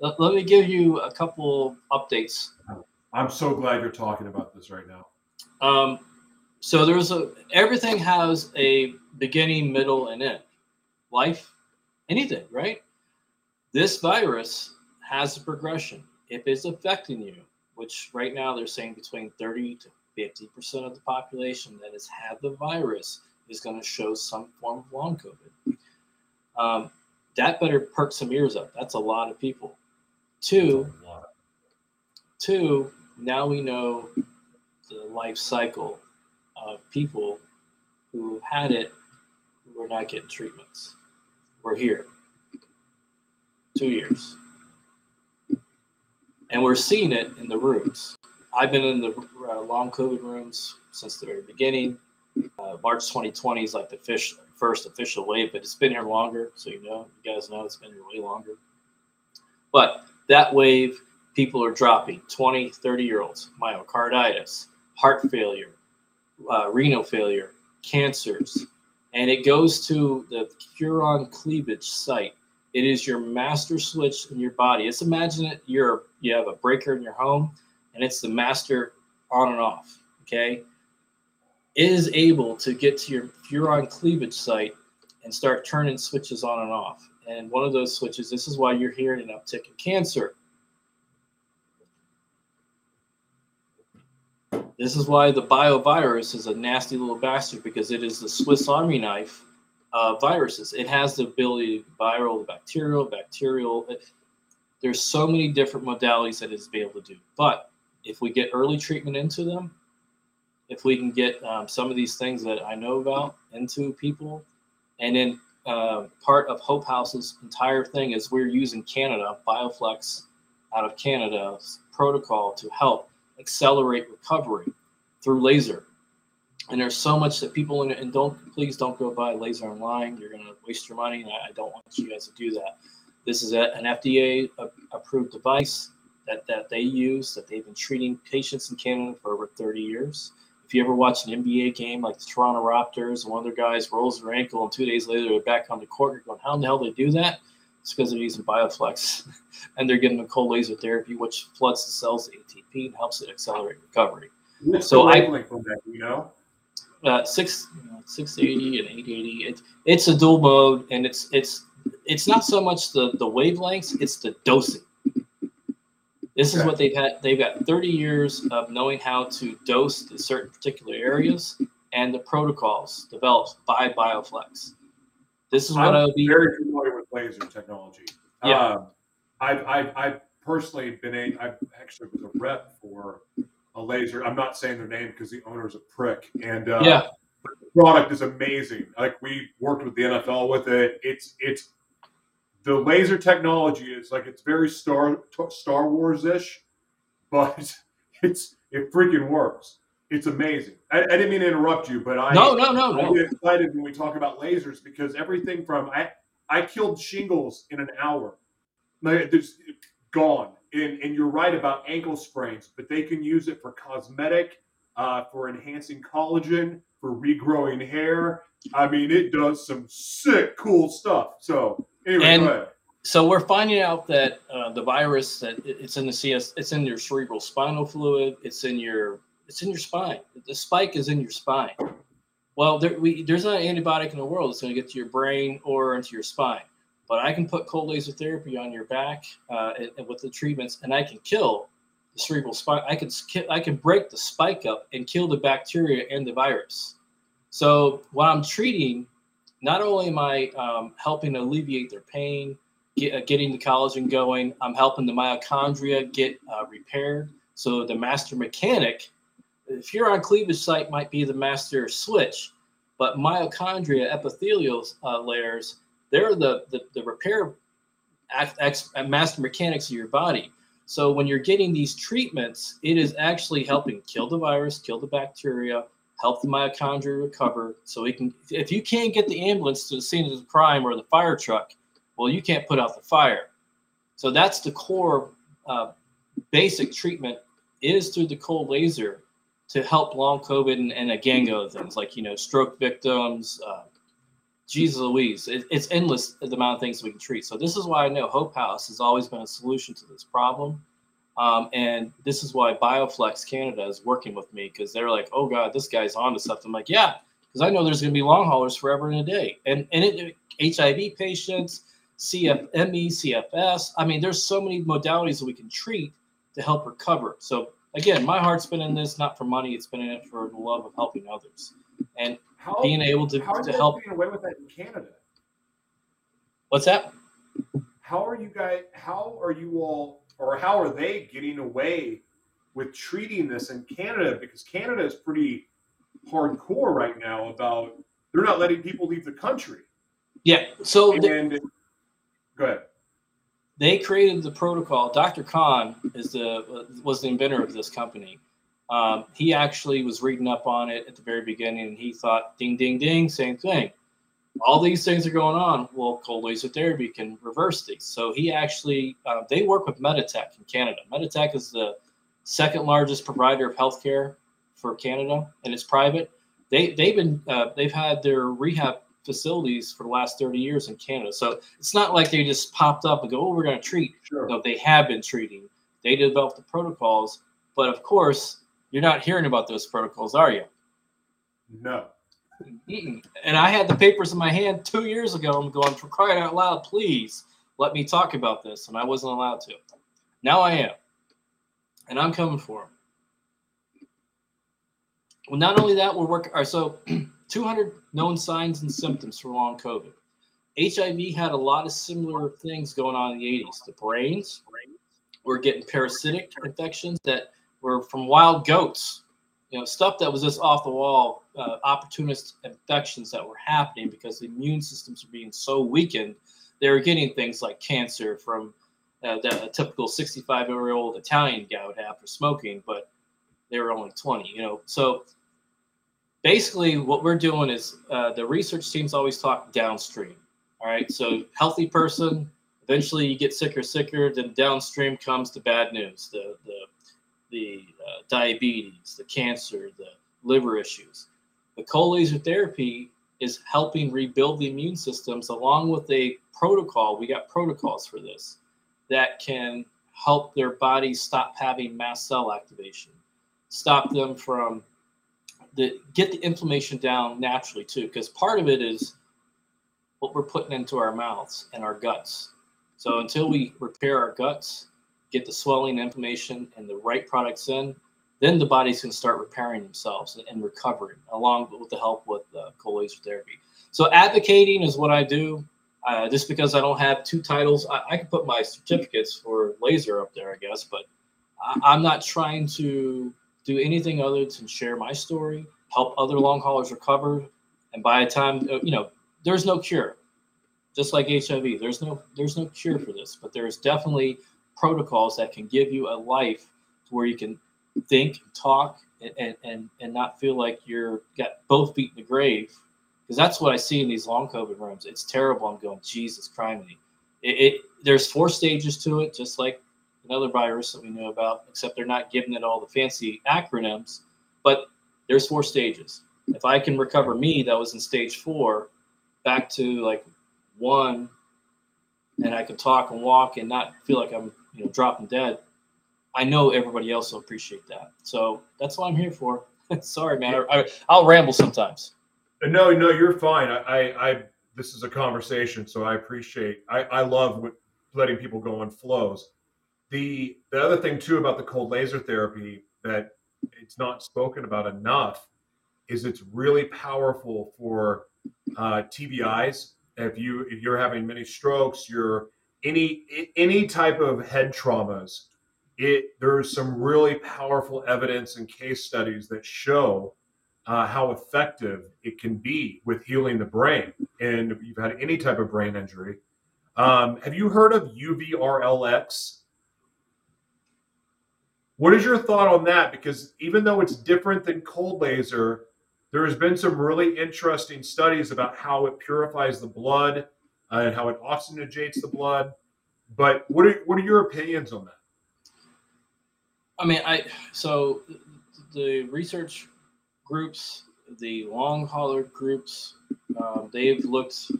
let, let me give you a couple updates I'm so glad you're talking about this right now. Um, so there's a everything has a beginning, middle, and end. Life, anything, right? This virus has a progression. If it's affecting you, which right now they're saying between 30 to 50 percent of the population that has had the virus is going to show some form of long COVID. Um, that better perk some ears up. That's a lot of people. Two, two, now we know the life cycle of people who had it who were not getting treatments. We're here. Two years. And we're seeing it in the rooms. I've been in the uh, long COVID rooms since the very beginning. Uh, March 2020 is like the fish, first official wave, but it's been here longer. So you know, you guys know it's been here way longer. But that wave people are dropping 20, 30 year olds, myocarditis, heart failure, uh, renal failure, cancers. And it goes to the furin cleavage site. It is your master switch in your body. It's imagine it you're you have a breaker in your home and it's the master on and off. Okay. It is able to get to your furin cleavage site and start turning switches on and off. And one of those switches, this is why you're hearing an uptick in cancer This is why the biovirus is a nasty little bastard because it is the Swiss Army knife of viruses. It has the ability to viral, bacterial, bacterial. There's so many different modalities that it's able to do. But if we get early treatment into them, if we can get um, some of these things that I know about into people, and then uh, part of Hope House's entire thing is we're using Canada, Bioflex out of Canada's protocol to help accelerate recovery through laser. And there's so much that people and don't please don't go buy laser online. You're going to waste your money, and I don't want you guys to do that. This is an FDA approved device that, that they use that they've been treating patients in Canada for over 30 years. If you ever watch an NBA game like the Toronto Raptors, and one of their guys rolls their ankle, and two days later they're back on the court, you're going, "How in the hell they do that?" It's because they're using Bioflex and they're getting a cold laser therapy, which floods the cells ATP and helps it accelerate recovery. What's so I, that, you know, uh, six, six eighty and eight eighty. It, it's a dual mode, and it's it's it's not so much the the wavelengths; it's the dosing. This is what they've had. They've got 30 years of knowing how to dose the certain particular areas and the protocols developed by Bioflex. This is what I'm I'll be very familiar with laser technology. Yeah. Um, I've, I've, I've personally been a, I actually was a rep for a laser. I'm not saying their name because the owner is a prick. And uh, yeah, the product is amazing. Like we worked with the NFL with it. It's, it's, the laser technology is like, it's very Star, Star Wars ish, but it's, it freaking works. It's amazing. I, I, didn't mean to interrupt you, but I no no no I get excited when we talk about lasers because everything from I I killed shingles in an hour. Like, there's gone. And and you're right about ankle sprains, but they can use it for cosmetic, uh, for enhancing collagen, for regrowing hair. I mean, it does some sick, cool stuff. So anyway, and, So we're finding out that uh, the virus that it's in the CS, it's in your cerebral spinal fluid, it's in your it's in your spine. The spike is in your spine. Well, there, we, there's not an antibiotic in the world that's going to get to your brain or into your spine. But I can put cold laser therapy on your back uh, and, and with the treatments, and I can kill the cerebral spike. I can I can break the spike up and kill the bacteria and the virus. So when I'm treating, not only am I um, helping alleviate their pain, get, uh, getting the collagen going, I'm helping the mitochondria get uh, repaired. So the master mechanic if you're on cleavage site might be the master switch, but mitochondria, epithelial uh, layers, they're the, the, the repair master mechanics of your body. So when you're getting these treatments, it is actually helping kill the virus, kill the bacteria, help the mitochondria recover. So we can, if you can't get the ambulance to the scene of the crime or the fire truck, well, you can't put out the fire. So that's the core uh, basic treatment is through the cold laser to help long COVID and, and a gang of things like you know stroke victims. Uh, Jesus Louise, it, it's endless the amount of things we can treat. So this is why I know Hope House has always been a solution to this problem. Um, and this is why Bioflex Canada is working with me because they're like, oh God, this guy's on to something. I'm like, yeah, because I know there's going to be long haulers forever and a day. And, and it, HIV patients, CFME, CFS. I mean, there's so many modalities that we can treat to help recover. So again, my heart's been in this not for money; it's been in it for the love of helping others and How, being able to, how to help. getting away with that in Canada? What's that? How are you guys? How are you all, or how are they getting away with treating this in Canada? Because Canada is pretty hardcore right now about they're not letting people leave the country. Yeah. So And go ahead. they created the protocol. Dr. Kahn is the was the inventor of this company. Um, he actually was reading up on it at the very beginning, and he thought, "Ding, ding, ding, same thing." All these things are going on. Well, cold laser therapy can reverse these. So he actually uh, they work with Meditech in Canada. Meditech is the second largest provider of healthcare for Canada, and it's private. They they've been uh, they've had their rehab facilities for the last 30 years in Canada. So it's not like they just popped up and go, oh, we're going to treat. Sure. No, they have been treating. They developed the protocols, but of course, you're not hearing about those protocols, are you? No. Mm-mm. And I had the papers in my hand two years ago. I'm going for crying out loud, please let me talk about this, and I wasn't allowed to. Now I am, and I'm coming for them. Well, not only that, we're working. Or so, 200 known signs and symptoms for long COVID. HIV had a lot of similar things going on in the 80s. The brains were getting parasitic infections that were from wild goats. You know, stuff that was just off the wall, uh, opportunist infections that were happening because the immune systems were being so weakened. They were getting things like cancer from uh, that a typical 65 year old Italian guy would have for smoking, but they were only 20. You know, so basically what we're doing is uh, the research teams always talk downstream. All right, so healthy person, eventually you get sicker, sicker. Then downstream comes the bad news, the the the uh, diabetes, the cancer, the liver issues. The cold laser therapy is helping rebuild the immune systems along with a protocol. We got protocols for this that can help their bodies stop having mast cell activation, stop them from the get the inflammation down naturally too, because part of it is what we're putting into our mouths and our guts. So until we repair our guts, get the swelling, inflammation, and the right products in, then the bodies can start repairing themselves and recovering, along with the help with cold laser therapy. So advocating is what I do. Uh, just because I don't have two titles, I, I can put my certificates for laser up there, I guess, but I, I'm not trying to do anything other than share my story, help other long haulers recover, and by the time uh, you know, there's no cure. Just like HIV, there's no there's no cure for this, but there's definitely protocols that can give you a life where you can think, talk, and and and not feel like you're got both feet in the grave. Because that's what I see in these long COVID rooms. It's terrible. I'm going, Jesus Christ. It, it there's four stages to it, just like another virus that we knew about, except they're not giving it all the fancy acronyms. But there's four stages. If I can recover me, that was in stage four, back to like one, and I can talk and walk and not feel like I'm you know dropping dead. I know everybody else will appreciate that. So that's what I'm here for. Sorry, man. I, will ramble sometimes. No, no, you're fine. I, I, I, this is a conversation, so I appreciate. I, I love letting people go on flows. The the other thing too about the cold laser therapy that it's not spoken about enough is it's really powerful for uh, TBIs. If you if you're having many strokes, you're any any type of head traumas, it there's some really powerful evidence and case studies that show uh, how effective it can be with healing the brain. And if you've had any type of brain injury, um, have you heard of UVRLX? What is your thought on that? Because even though it's different than cold laser, there has been some really interesting studies about how it purifies the blood uh, and how it oxygenates the blood. But what are what are your opinions on that? I mean, I so the research groups, the long hauler groups, um, they've looked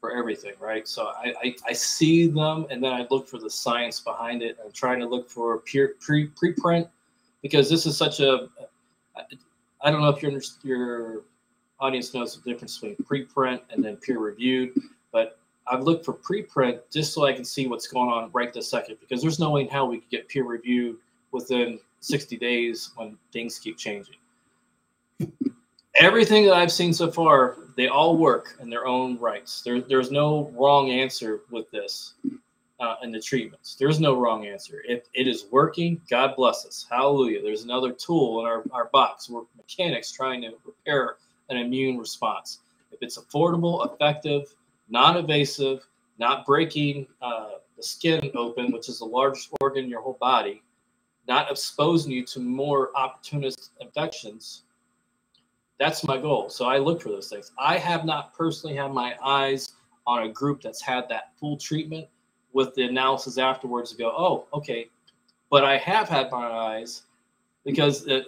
for everything, right? So I, I, I, see them and then I look for the science behind it. I'm trying to look for peer, pre preprint because this is such a I don't know if your your audience knows the difference between preprint and then peer reviewed, but I've looked for preprint just so I can see what's going on right this second because there's no way how we could get peer reviewed within 60 days when things keep changing. Everything that I've seen so far, they all work in their own rights. There, there's no wrong answer with this uh, in the treatments. There's no wrong answer. If it is working, God bless us. Hallelujah. There's another tool in our, our box. We're mechanics trying to repair an immune response. If it's affordable, effective, non invasive, not breaking uh, the skin open, which is the largest organ in your whole body, not exposing you to more opportunist infections. That's my goal. So I look for those things. I have not personally had my eyes on a group that's had that full treatment with the analysis afterwards to go, oh, okay. But I have had my eyes because, uh,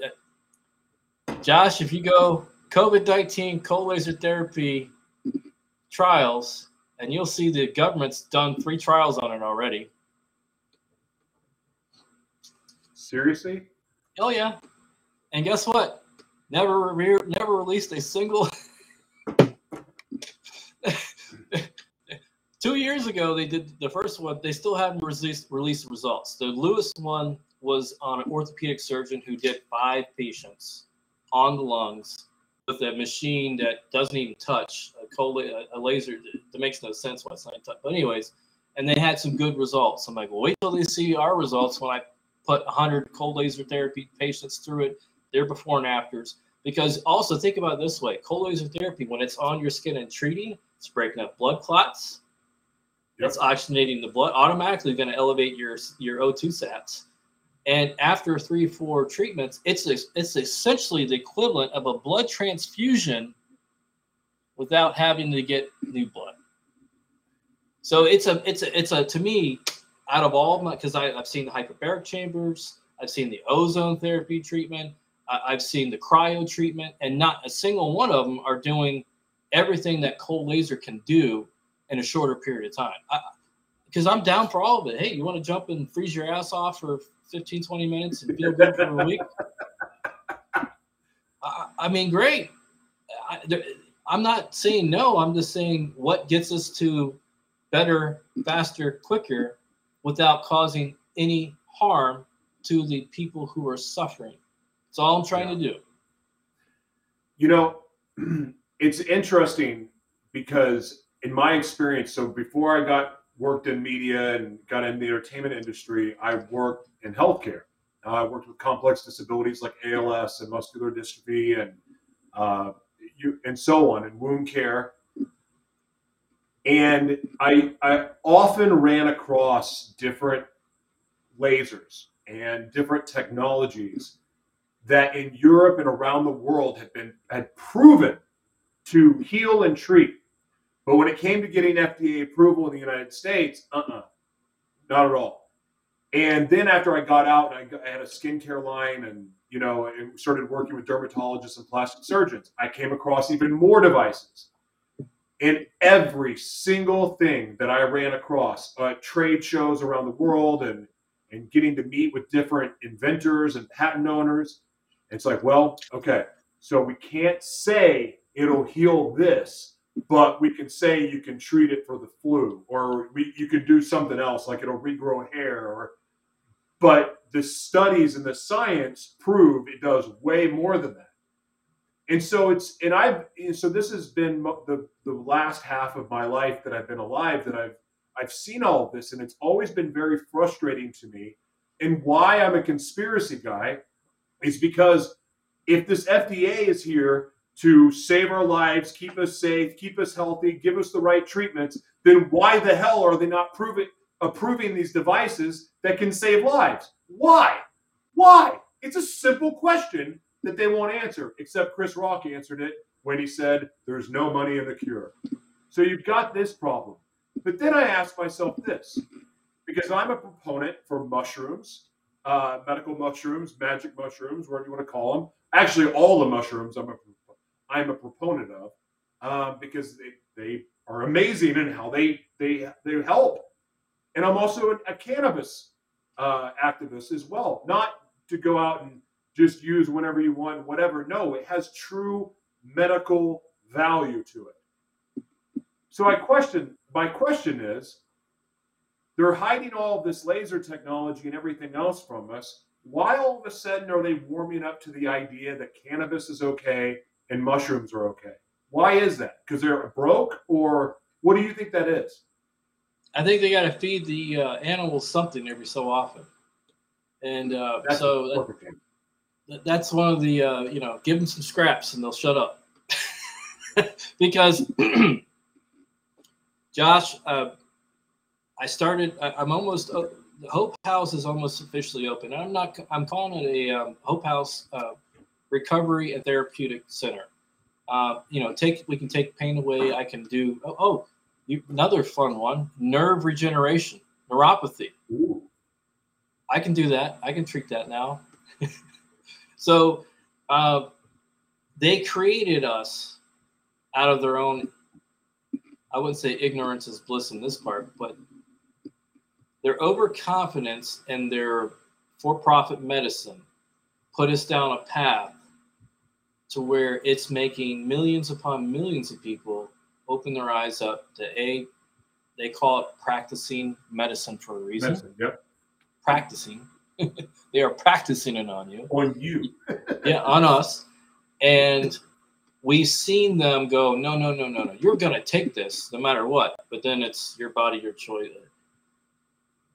uh Josh, if you go COVID 19 cold laser therapy trials, and you'll see the government's done three trials on it already. Seriously? Oh yeah. And guess what? Never re- never released a single. Two years ago, they did the first one. They still haven't released released results. The Lewis one was on an orthopedic surgeon who did five patients on the lungs with a machine that doesn't even touch a, cold, a laser that makes no sense why it's not touch. But anyways, and they had some good results. I'm like, well, wait till they see our results when I put 100 cold laser therapy patients through it, their before and afters. Because also think about it this way cold laser therapy, when it's on your skin and treating, it's breaking up blood clots. Yep. It's oxygenating the blood, automatically going to elevate your, your O2 sats. And after three, four treatments, it's it's essentially the equivalent of a blood transfusion without having to get new blood. So it's a it's a it's a to me out of all of my, because I've seen the hyperbaric chambers, I've seen the ozone therapy treatment, I've seen the cryo treatment, and not a single one of them are doing everything that cold laser can do in a shorter period of time. Because I'm down for all of it. Hey, you want to jump and freeze your ass off for 15, 20 minutes and feel good for a week? I, I mean, great. I, I'm not saying no. I'm just saying what gets us to better, faster, quicker without causing any harm to the people who are suffering. That's all I'm trying yeah. to do. You know, it's interesting because in my experience, so before I got worked in media and got in the entertainment industry, I worked in healthcare. Uh, I worked with complex disabilities like ALS and muscular dystrophy and uh, you, and so on, and wound care. And I, I often ran across different lasers and different technologies that in Europe and around the world had been had proven to heal and treat. But when it came to getting FDA approval in the United States, uh-uh, not at all. And then after I got out and I, got, I had a skincare line and you know and started working with dermatologists and plastic surgeons, I came across even more devices in every single thing that I ran across, uh, trade shows around the world and and getting to meet with different inventors and patent owners. It's like, well, okay, so we can't say it'll heal this, but we can say you can treat it for the flu, or we, you can do something else, like it'll regrow hair, or. But the studies and the science prove it does way more than that and so it's and I've so this has been the the last half of my life that I've been alive that I've I've seen all of this and it's always been very frustrating to me. And why I'm a conspiracy guy is because if this FDA is here to save our lives, keep us safe, keep us healthy, give us the right treatments, then why the hell are they not proving approving these devices that can save lives? Why? Why? It's a simple question that they won't answer, except Chris Rock answered it when he said, There's no money in the cure. So you've got this problem. But then I ask myself this because I'm a proponent for mushrooms, uh, medical mushrooms, magic mushrooms, whatever you want to call them. Actually, all the mushrooms I'm a, I'm a proponent of um, because they, they are amazing in how they, they, they help. And I'm also a, cannabis uh, activist as well, not to go out and just use whenever you want, whatever. No, it has true medical value to it. So I question, my question is, they're hiding all this laser technology and everything else from us. Why all of a sudden are they warming up to the idea that cannabis is okay and mushrooms are okay? Why is that? Because they're broke, or what do you think that is? I think they got to feed the uh, animals something every so often, and uh, That's so that, that- that's one of the uh, you know give them some scraps and they'll shut up because Josh, uh, I started. I, I'm almost. Uh, the Hope House is almost officially open. I'm not. I'm calling it a um, Hope House uh, Recovery and Therapeutic Center. Uh, you know, take we can take pain away. I can do. Oh, oh you, another fun one: nerve regeneration, neuropathy. Ooh. I can do that. I can treat that now. so uh, they created us out of their own. I wouldn't say ignorance is bliss in this part, but their overconfidence and their for-profit medicine put us down a path to where it's making millions upon millions of people open their eyes up to a. They call it practicing medicine for a reason Medicine, yep. practicing. they are practicing it on you, On you. yeah, on us. And we've seen them go, no, no, no, no, no. You're gonna take this no matter what. But then it's your body, your choice.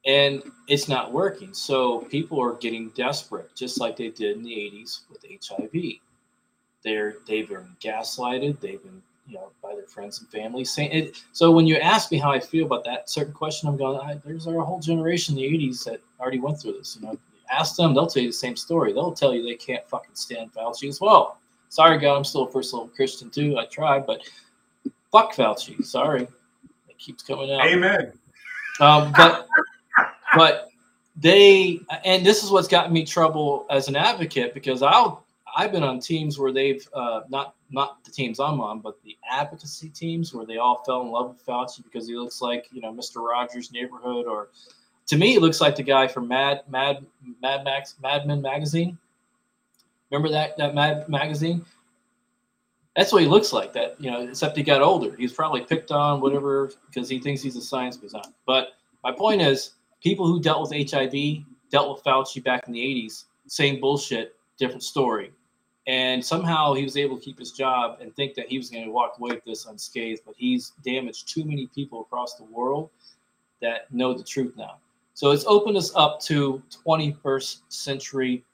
And it's not working. So people are getting desperate, just like they did in the 80s with HIV. They're they've been gaslighted, they've been you know, by their friends and family. Saying it. So when you ask me how I feel about that certain question, I'm going, I, there's a whole generation in the '80s that already went through this. You know, ask them, they'll tell you the same story. They'll tell you they can't fucking stand Fauci as well. Sorry, God, I'm still a first level Christian too. I try, but fuck Fauci. Sorry, it keeps coming out. Amen. Um, but but they and this is what's gotten me trouble as an advocate because I'll I've been on teams where they've uh, not not the teams I'm on, but the advocacy teams where they all fell in love with Fauci because he looks like you know Mr. Rogers' neighborhood, or to me, it looks like the guy from Mad Mad Mad Max Mad Men magazine. Remember that that Mad magazine? That's what he looks like. That you know, except he got older. He's probably picked on whatever because he thinks he's a science guy. But my point is, people who dealt with HIV dealt with Fauci back in the '80s. Same bullshit, different story and somehow he was able to keep his job and think that he was going to walk away with this unscathed but he's damaged too many people across the world that know the truth now. So it's opened us up to 21st century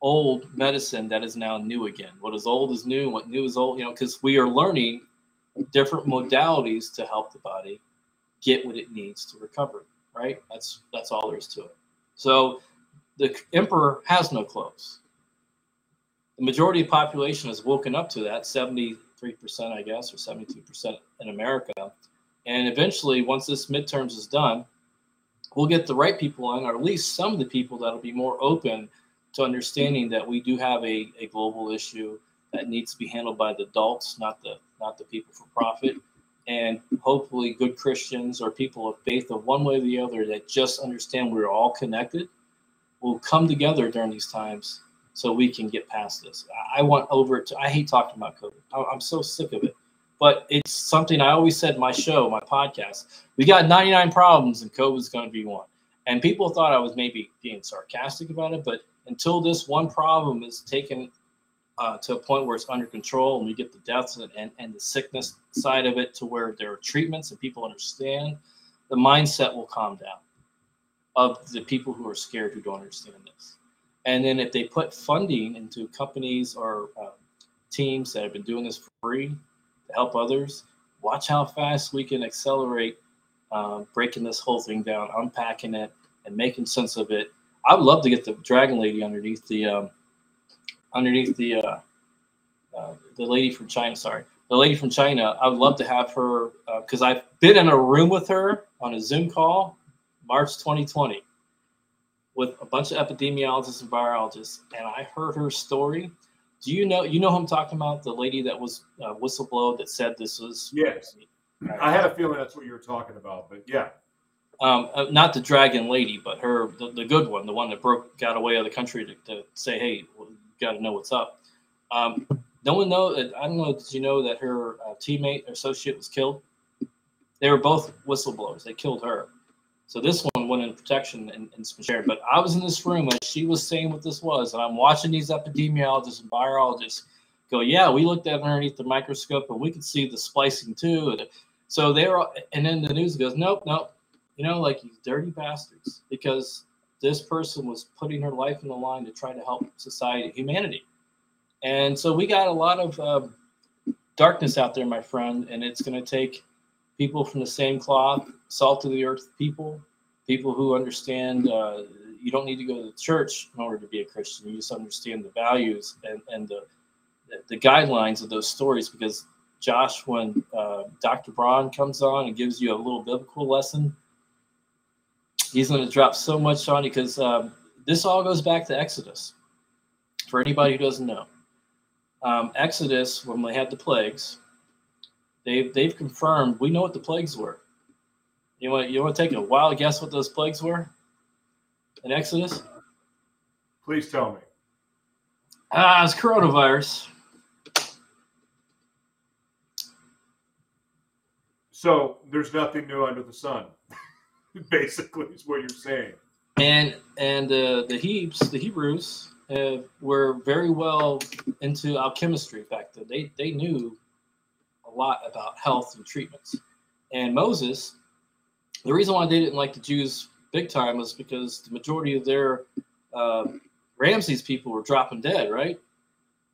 old medicine that is now new again. What is old is new what new is old you know because we are learning different modalities to help the body get what it needs to recover right? That's that's all there is to it. So the emperor has no clothes the majority of population has woken up to that 73% i guess or 72% in america. And eventually once this midterms is done we'll get the right people in or at least some of the people that'll be more open to understanding that we do have a, a global issue that needs to be handled by the adults not the not the people for profit. And hopefully good christians or people of faith of one way or the other that just understand we're all connected will come together during these times so we can get past this. I want over to, I hate talking about COVID. I'm so sick of it. But it's something I always said my show, my podcast. We got 99 problems and COVID's going to be one. And people thought I was maybe being sarcastic about it. But until this one problem is taken uh, to a point where it's under control and we get the deaths and, and, and the sickness side of it to where there are treatments and people understand, the mindset will calm down of the people who are scared who don't understand this. And then if they put funding into companies or um, teams that have been doing this for free to help others, watch how fast we can accelerate um, breaking this whole thing down, unpacking it, and making sense of it. I would love to get the Dragon Lady underneath the um, underneath the uh, uh, the lady from China. Sorry, the lady from China. I would love to have her because I've been in a room with her on a Zoom call, March 2020, with a bunch of epidemiologists and virologists, and I heard her story. Do you know you know who I'm talking about? The lady that was uh, whistleblower that said this was Yes. I had a feeling that's what you were talking about, but yeah. um, uh, not the dragon lady, but her, the, the good one, the one that broke, got away out of the country to, to say, hey, got to know what's up. Um, no one know. That I don't know. Did you know that her uh, teammate, associate, was killed? They were both whistleblowers. They killed her. So this one went in protection and, and shared. But I was in this room and she was saying what this was, and I'm watching these epidemiologists and virologists go, yeah, we looked at underneath the microscope and we could see the splicing too. And so they're, and then the news goes, nope, nope, you know, like you dirty bastards, because this person was putting her life on the line to try to help society, humanity. And so we got a lot of um, darkness out there, my friend, and it's going to take people from the same cloth, salt of the earth people, people who understand uh, you don't need to go to the church in order to be a Christian. You just understand the values and, and the, the guidelines of those stories because Josh, when uh, Dr. Braun comes on and gives you a little biblical lesson, he's going to drop so much on you because um, this all goes back to Exodus. For anybody who doesn't know, um, Exodus, when they had the plagues, they've they've confirmed we know what the plagues were. You want you want to take a wild guess what those plagues were in Exodus? Please tell me. Ah, it's coronavirus. So there's nothing new under the sun. Basically, is what you're saying. and and uh, the Hebes, the Hebrews, uh, were very well into alchemistry back then. They they knew a lot about health and treatments. And Moses, the reason why they didn't like the Jews big time was because the majority of their uh, Ramses people were dropping dead. Right?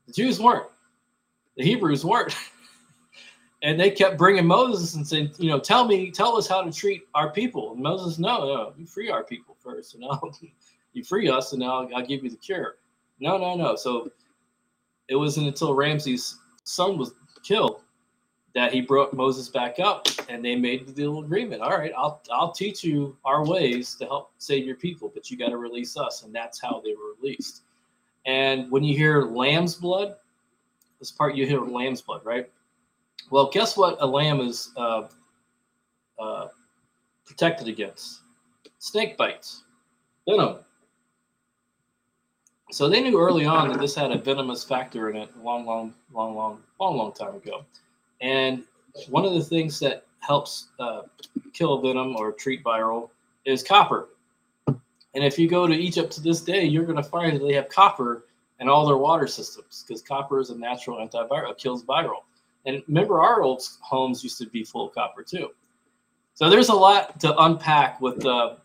The Jews weren't. The Hebrews weren't. and they kept bringing Moses and saying, you know, tell me, tell us how to treat our people. And Moses, no, no, you free our people first, and I'll you free us, and I'll, I'll give you the cure. No, no, no. So it wasn't until Ramses' son was killed that he brought Moses back up, and they made the little agreement. All right, I'll I'll teach you our ways to help save your people, but you got to release us, and that's how they were released. And when you hear lamb's blood, this part you hear lamb's blood, right? Well, guess what? A lamb is uh, uh, protected against snake bites, venom. So they knew early on that this had a venomous factor in it, long, long, long, long, long, long time ago. And one of the things that helps uh, kill venom or treat viral is copper. And if you go to Egypt to this day, you're going to find that they have copper in all their water systems because copper is a natural antiviral, it kills viral. And remember, our old homes used to be full of copper too. So there's a lot to unpack with. Uh,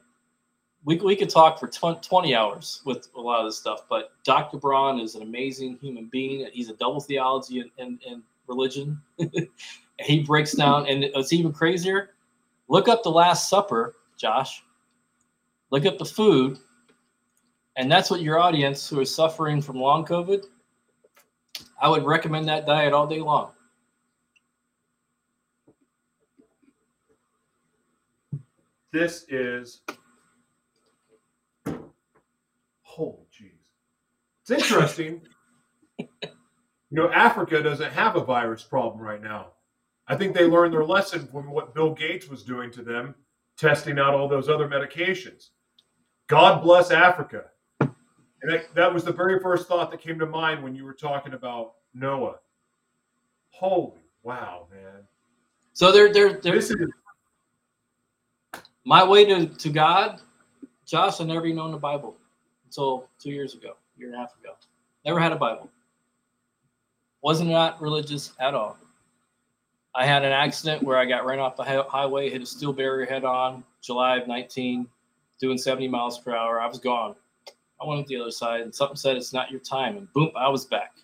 we, we could talk for 20 hours with a lot of this stuff, but Dr. Braun is an amazing human being. He's a double theology and, and, and religion. he breaks down, and it's even crazier. Look up the Last Supper, Josh. Look up the food, and that's what your audience who is suffering from long COVID. I would recommend that diet all day long. This is. Holy jeez. It's interesting. you know, Africa doesn't have a virus problem right now. I think they learned their lesson from what Bill Gates was doing to them, testing out all those other medications. God bless Africa. And that, that was the very first thought that came to mind when you were talking about Noah. Holy wow, man. So they're they're, they're This is my way to, to God, Josh, I never even known the Bible until two years ago, year and a half ago. Never had a Bible. Wasn't not religious at all. I had an accident where I got ran off the highway, hit a steel barrier head on, July of 19, doing 70 miles per hour. I was gone. I went to the other side, and something said it's not your time, and boom, I was back.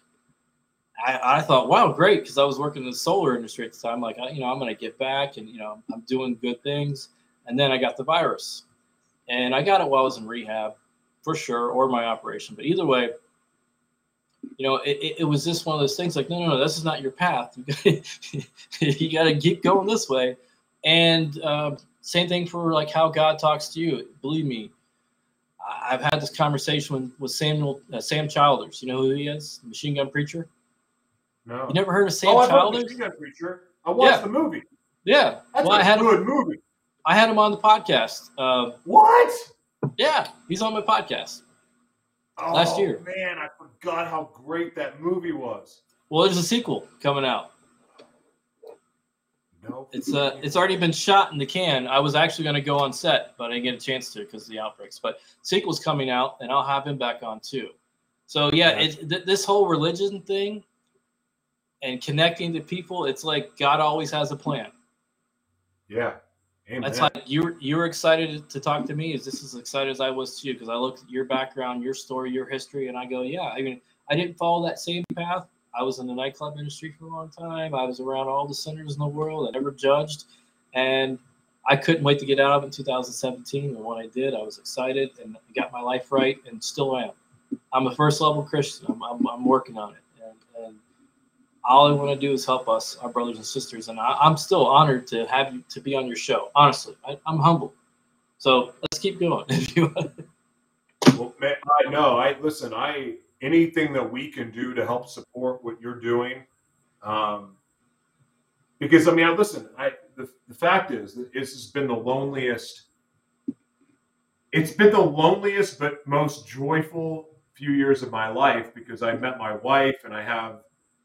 I, I thought, wow, great, because I was working in the solar industry at the time. Like, I, you know, I'm going to get back, and you know, I'm doing good things. And then I got the virus, and I got it while I was in rehab. for sure, or my operation. But either way, you know, it, it, was just one of those things like, no, no, no, this is not your path. You got to keep going this way. And uh, same thing for like how God talks to you. Believe me, I've had this conversation with, with Samuel uh, Sam Childers. You know who he is? Machine Gun Preacher. No. You never heard of Sam oh, I Childers? Machine Gun Preacher. I watched Yeah. the movie. Yeah. That's well, I a had him, good movie. I had him on the podcast. Uh, What? yeah, he's on my podcast. Last Oh, year. Man, I forgot how great that movie was. Well, there's a sequel coming out. No. It's uh, it's already been shot in the can. I was actually going to go on set, but I didn't get a chance to because of the outbreaks. But sequel's coming out, and I'll have him back on too. So yeah, it, th- this whole religion thing and connecting to people, it's like God always has a plan. Yeah. Amen. That's like you're you're excited to talk to me. Is this as excited as I was to you? Because I looked at your background, your story, your history, and I go, yeah. I mean, I didn't follow that same path. I was in the nightclub industry for a long time. I was around all the sinners in the world. I never judged, and I couldn't wait to get out of it in 2017. And when I did, I was excited and got my life right, and still am. I'm a first level Christian. I'm, I'm, I'm working on it, all I want to do is help us, our brothers and sisters. And I, I'm still honored to have you to be on your show. Honestly, I, I'm humble. So let's keep going. Well, man, I know. I listen. I anything that we can do to help support what you're doing, um, because I mean, I listen. I the, the fact is that this has been the loneliest. It's been the loneliest but most joyful few years of my life because I met my wife and I have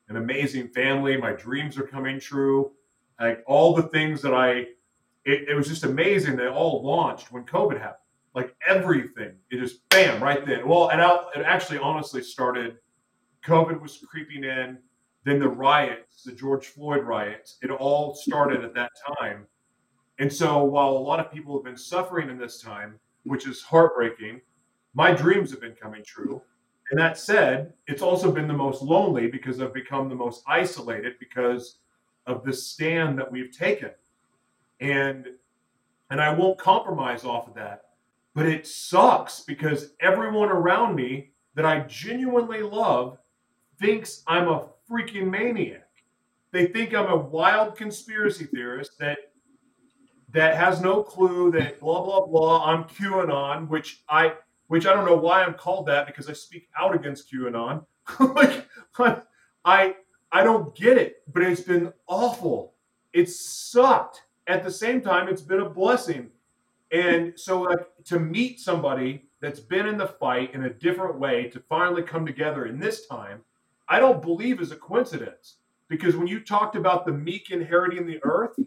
an amazing family. My dreams are coming true. Like all the things that I, it, it was just amazing. They all launched when COVID happened like everything. It just bam right then. Well, and I, it actually honestly started. COVID was creeping in, then the riots, the George Floyd riots. It all started at that time, and so while a lot of people have been suffering in this time, which is heartbreaking, my dreams have been coming true. And that said, it's also been the most lonely because I've become the most isolated because of the stand that we've taken. And and I won't compromise off of that but it sucks because everyone around me that I genuinely love thinks I'm a freaking maniac. They think I'm a wild conspiracy theorist that that has no clue that blah blah blah. I'm QAnon, which I which I don't know why I'm called that because I speak out against QAnon. like I, I don't get it, but it's been awful. It sucked. At the same time, it's been a blessing. And so, like, to meet somebody that's been in the fight in a different way to finally come together in this time, I don't believe is a coincidence. Because when you talked about the meek inheriting the earth,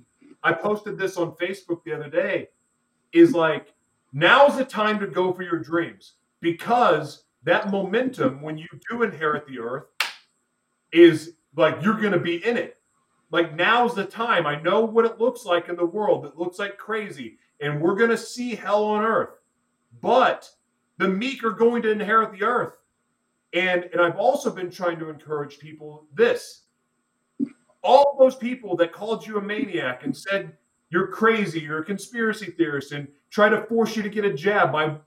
I posted this on Facebook the other day. Is like, now's the time to go for your dreams because that momentum, when you do inherit the earth, is like you're going to be in it. Like, now's the time. I know what it looks like in the world. It looks like crazy and we're going to see hell on earth. But the meek are going to inherit the earth. And and I've also been trying to encourage people this. All those people that called you a maniac and said you're crazy, you're a conspiracy theorist and try to force you to get a jab. My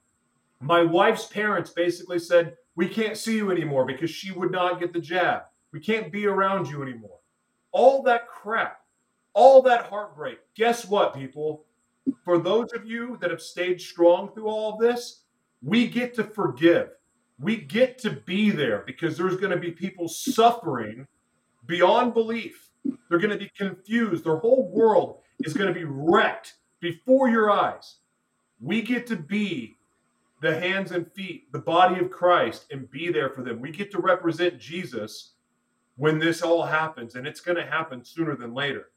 my wife's parents basically said we can't see you anymore because she would not get the jab. We can't be around you anymore. All that crap, all that heartbreak. Guess what, people? for those of you that have stayed strong through all of this, we get to forgive. We get to be there because there's going to be people suffering beyond belief. They're going to be confused. Their whole world is going to be wrecked before your eyes. We get to be the hands and feet, the body of Christ, and be there for them. We get to represent Jesus when this all happens, and it's going to happen sooner than later.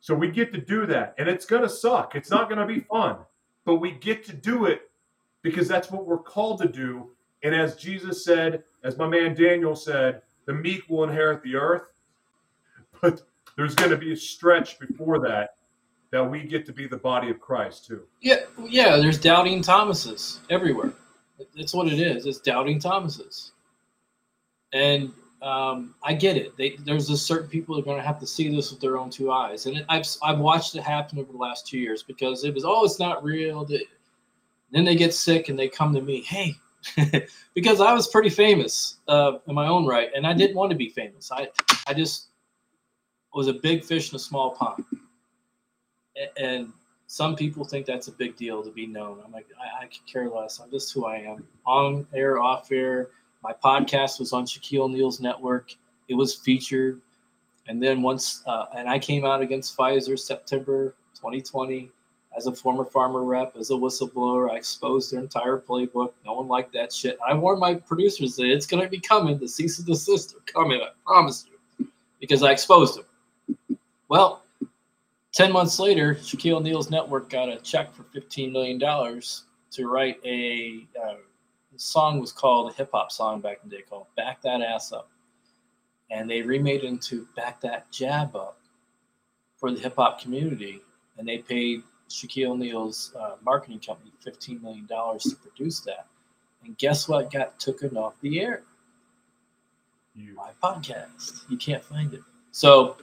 So we get to do that. And it's going to suck. It's not going to be fun. But we get to do it because that's what we're called to do. And as Jesus said, as my man Daniel said, the meek will inherit the earth. But there's going to be a stretch before that that we get to be the body of Christ too. Yeah, yeah. There's doubting Thomases everywhere. That's what it is. It's doubting Thomases, and um, I get it. They, there's a certain people that are going to have to see this with their own two eyes, and it, I've I've watched it happen over the last two years because it was oh it's not real. Then they get sick and they come to me, hey, because I was pretty famous uh, in my own right, and I didn't want to be famous. I I just was a big fish in a small pond, and some people think that's a big deal to be known. I'm like, I, I could care less. I'm just who I am. On air, off air. My podcast was on Shaquille O'Neal's network. It was featured, and then once, uh, and I came out against Pfizer September 2020 as a former pharma rep, as a whistleblower. I exposed their entire playbook. No one liked that shit. I warned my producers that it's going to be coming. The cease and desist are coming. I promise you, because I exposed them. Well, 10 months later, Shaquille O'Neal's network got a check for $15 million to write a uh, song was called a hip hop song back in the day called Back That Ass Up. And they remade it into Back That Jab Up for the hip hop community. And they paid Shaquille O'Neal's uh, marketing company $15 million to produce that. And guess what got taken off the air? You. my podcast. You can't find it. So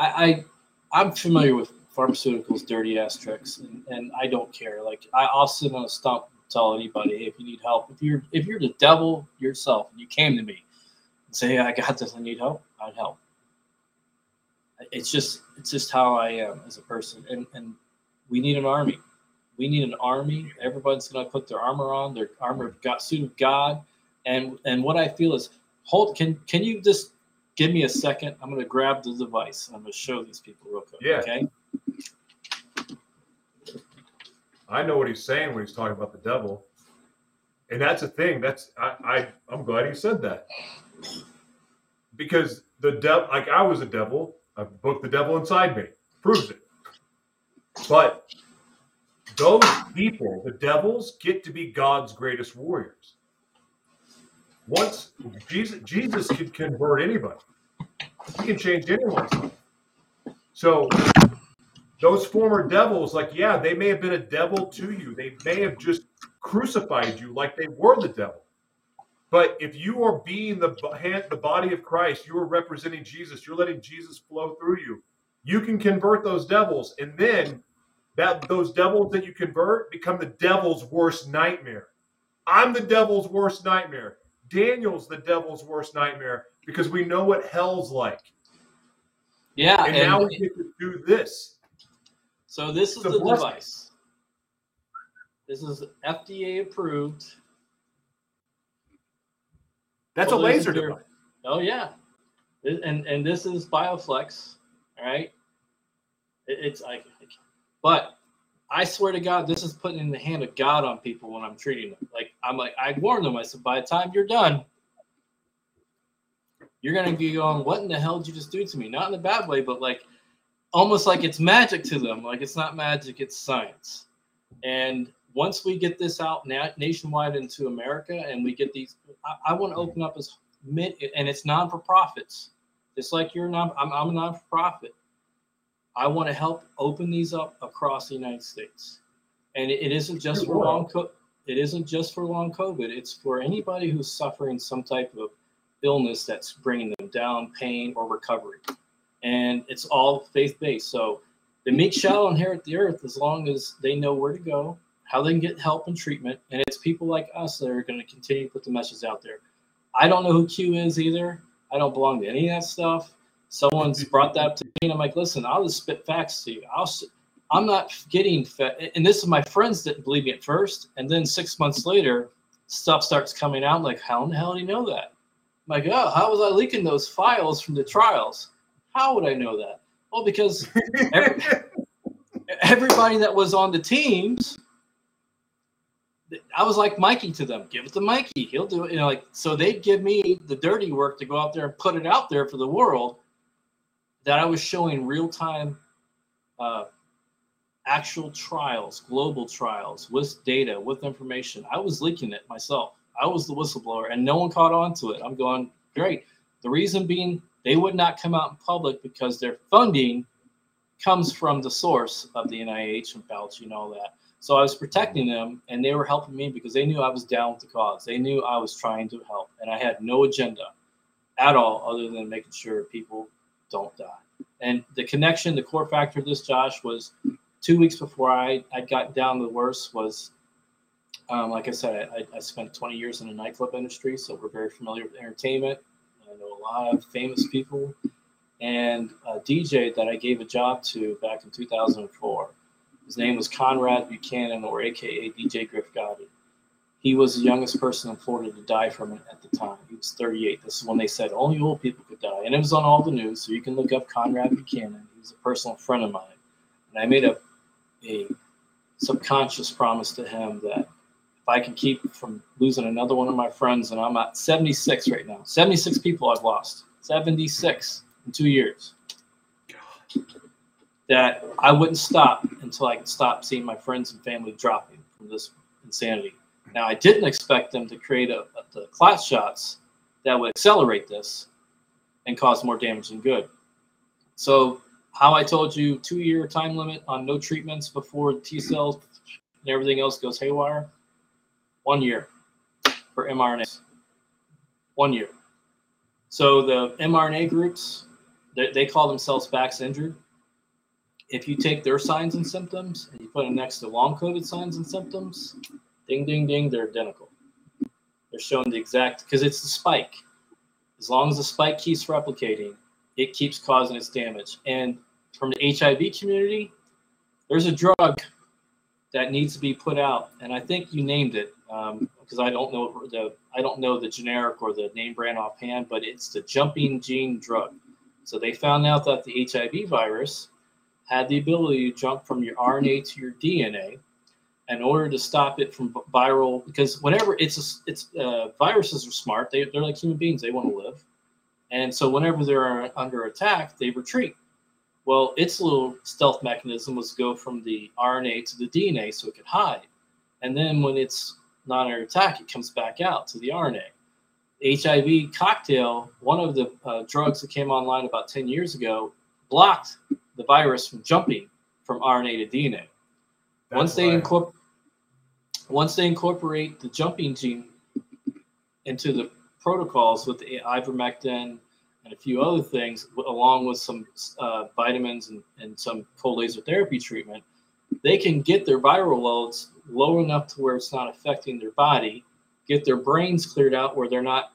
I, I I'm familiar with pharmaceuticals, dirty ass tricks, and, and I don't care. Like I, I'll sit on a stump and tell anybody if you need help. If you're if you're the devil yourself and you came to me and say, hey, I got this, I need help, I'd help. It's just it's just how I am as a person. And and we need an army. We need an army. Everybody's gonna put their armor on, their armor of God, suit of God. And and what I feel is hold can can you just give me a second? I'm gonna grab the device I'm gonna show these people real quick. Yeah. Okay. I know what he's saying when he's talking about the devil. And that's the thing. That's I, I I'm glad he said that. Because the devil like I was a devil. I booked the devil inside me. Proves it. But those people, the devils, get to be God's greatest warriors. Once Jesus Jesus can convert anybody. He can change anyone's life. So those former devils, like, yeah, they may have been a devil to you. They may have just crucified you like they were the devil. But if you are being the hand, the body of Christ, you are representing Jesus. You're letting Jesus flow through you. You can convert those devils, and then that those devils that you convert become the devil's worst nightmare. I'm the devil's worst nightmare. Daniel's the devil's worst nightmare because we know what hell's like, Yeah. and, And, now we get to do this. so this is a the device. This is FDA approved. That's a laser device. Oh yeah, and and this is Bioflex, all right? It, it's like, but I swear to God, this is putting in the hand of God on people when I'm treating them. Like I'm like I warned them. I said, by the time you're done, you're gonna be going, what in the hell did you just do to me? Not in a bad way, but like almost like it's magic to them. Like it's not magic, it's science. And once we get this out na- nationwide into America, and we get these, I, I want to open up as mid, and it's non for profits. Just like you're non, I'm, I'm a non for profit. I want to help open these up across the United States, and it, it isn't just for long. Co- it isn't just for long COVID. It's for anybody who's suffering some type of illness that's bringing them down, pain or recovery, and it's all faith based. So the meek shall inherit the earth as long as they know where to go, how they can get help and treatment. And it's people like us that are going to continue to put the message out there. I don't know who Q is either. I don't belong to any of that stuff. Someone's brought that up to me, and I'm like, listen, I'll just spit facts to you. I'll, I'm not getting fed. And this is my friends didn't believe me at first, and then six months later, stuff starts coming out. Like, how in the hell do you know that? Like, oh, how was I leaking those files from the trials? How would I know that? Well, because every, everybody that was on the teams, I was like Mikey to them. Give it to Mikey. He'll do it. You know, like so they'd give me the dirty work to go out there and put it out there for the world. That I was showing real time, uh, actual trials, global trials with data, with information. I was leaking it myself. I was the whistleblower, and no one caught on to it. I'm going great. The reason being they would not come out in public because their funding comes from the source of the NIH and Fauci and all that. So I was protecting them, and they were helping me because they knew I was down with the cause. They knew I was trying to help, and I had no agenda at all other than making sure people don't die. And the connection, the core factor of this, Josh, was two weeks before I, I got down the worst was Um, like I said, I, I spent 20 years in the nightclub industry, so we're very familiar with entertainment. I know a lot of famous people. And a DJ that I gave a job to back in 2004, his name was Conrad Buchanan, or AKA DJ Griff Gotti. He was the youngest person in Florida to die from it at the time. He was 38. This is when they said only old people could die. And it was on all the news, so you can look up Conrad Buchanan. He was a personal friend of mine. And I made a, a subconscious promise to him that I can keep from losing another one of my friends, and I'm at 76 right now, 76 people I've lost, 76 in two years, that I wouldn't stop until I could stop seeing my friends and family dropping from this insanity. Now, I didn't expect them to create a, a, the class shots that would accelerate this and cause more damage than good. So, how I told you, two year time limit on no treatments before T cells and everything else goes haywire, one year for mRNA. One year. So, the mRNA groups, they, they call themselves vax injured. If you take their signs and symptoms and you put them next to long COVID signs and symptoms, ding, ding, ding, they're identical. They're showing the exact, because it's the spike. As long as the spike keeps replicating, it keeps causing its damage. And from the HIV community, there's a drug that needs to be put out, and I think you named it because um, I don't know the I don't know the generic or the name brand offhand, but it's the jumping gene drug. So they found out that the HIV virus had the ability to jump from your RNA to your DNA in order to stop it from viral because whenever it's a, it's uh, viruses are smart they, they're like human beings they want to live. And so whenever they're under attack they retreat. Well its little stealth mechanism was to go from the rna to the dna so it could hide. And then when it's not under attack it comes back out to the rna hiv cocktail one of the uh, drugs that came online about 10 years ago blocked the virus from jumping from rna to dna That's once they incorporate once they incorporate the jumping gene into the protocols with the ivermectin and a few other things, along with some uh, vitamins and, and some cold laser therapy treatment, they can get their viral loads low enough to where it's not affecting their body, get their brains cleared out where they're not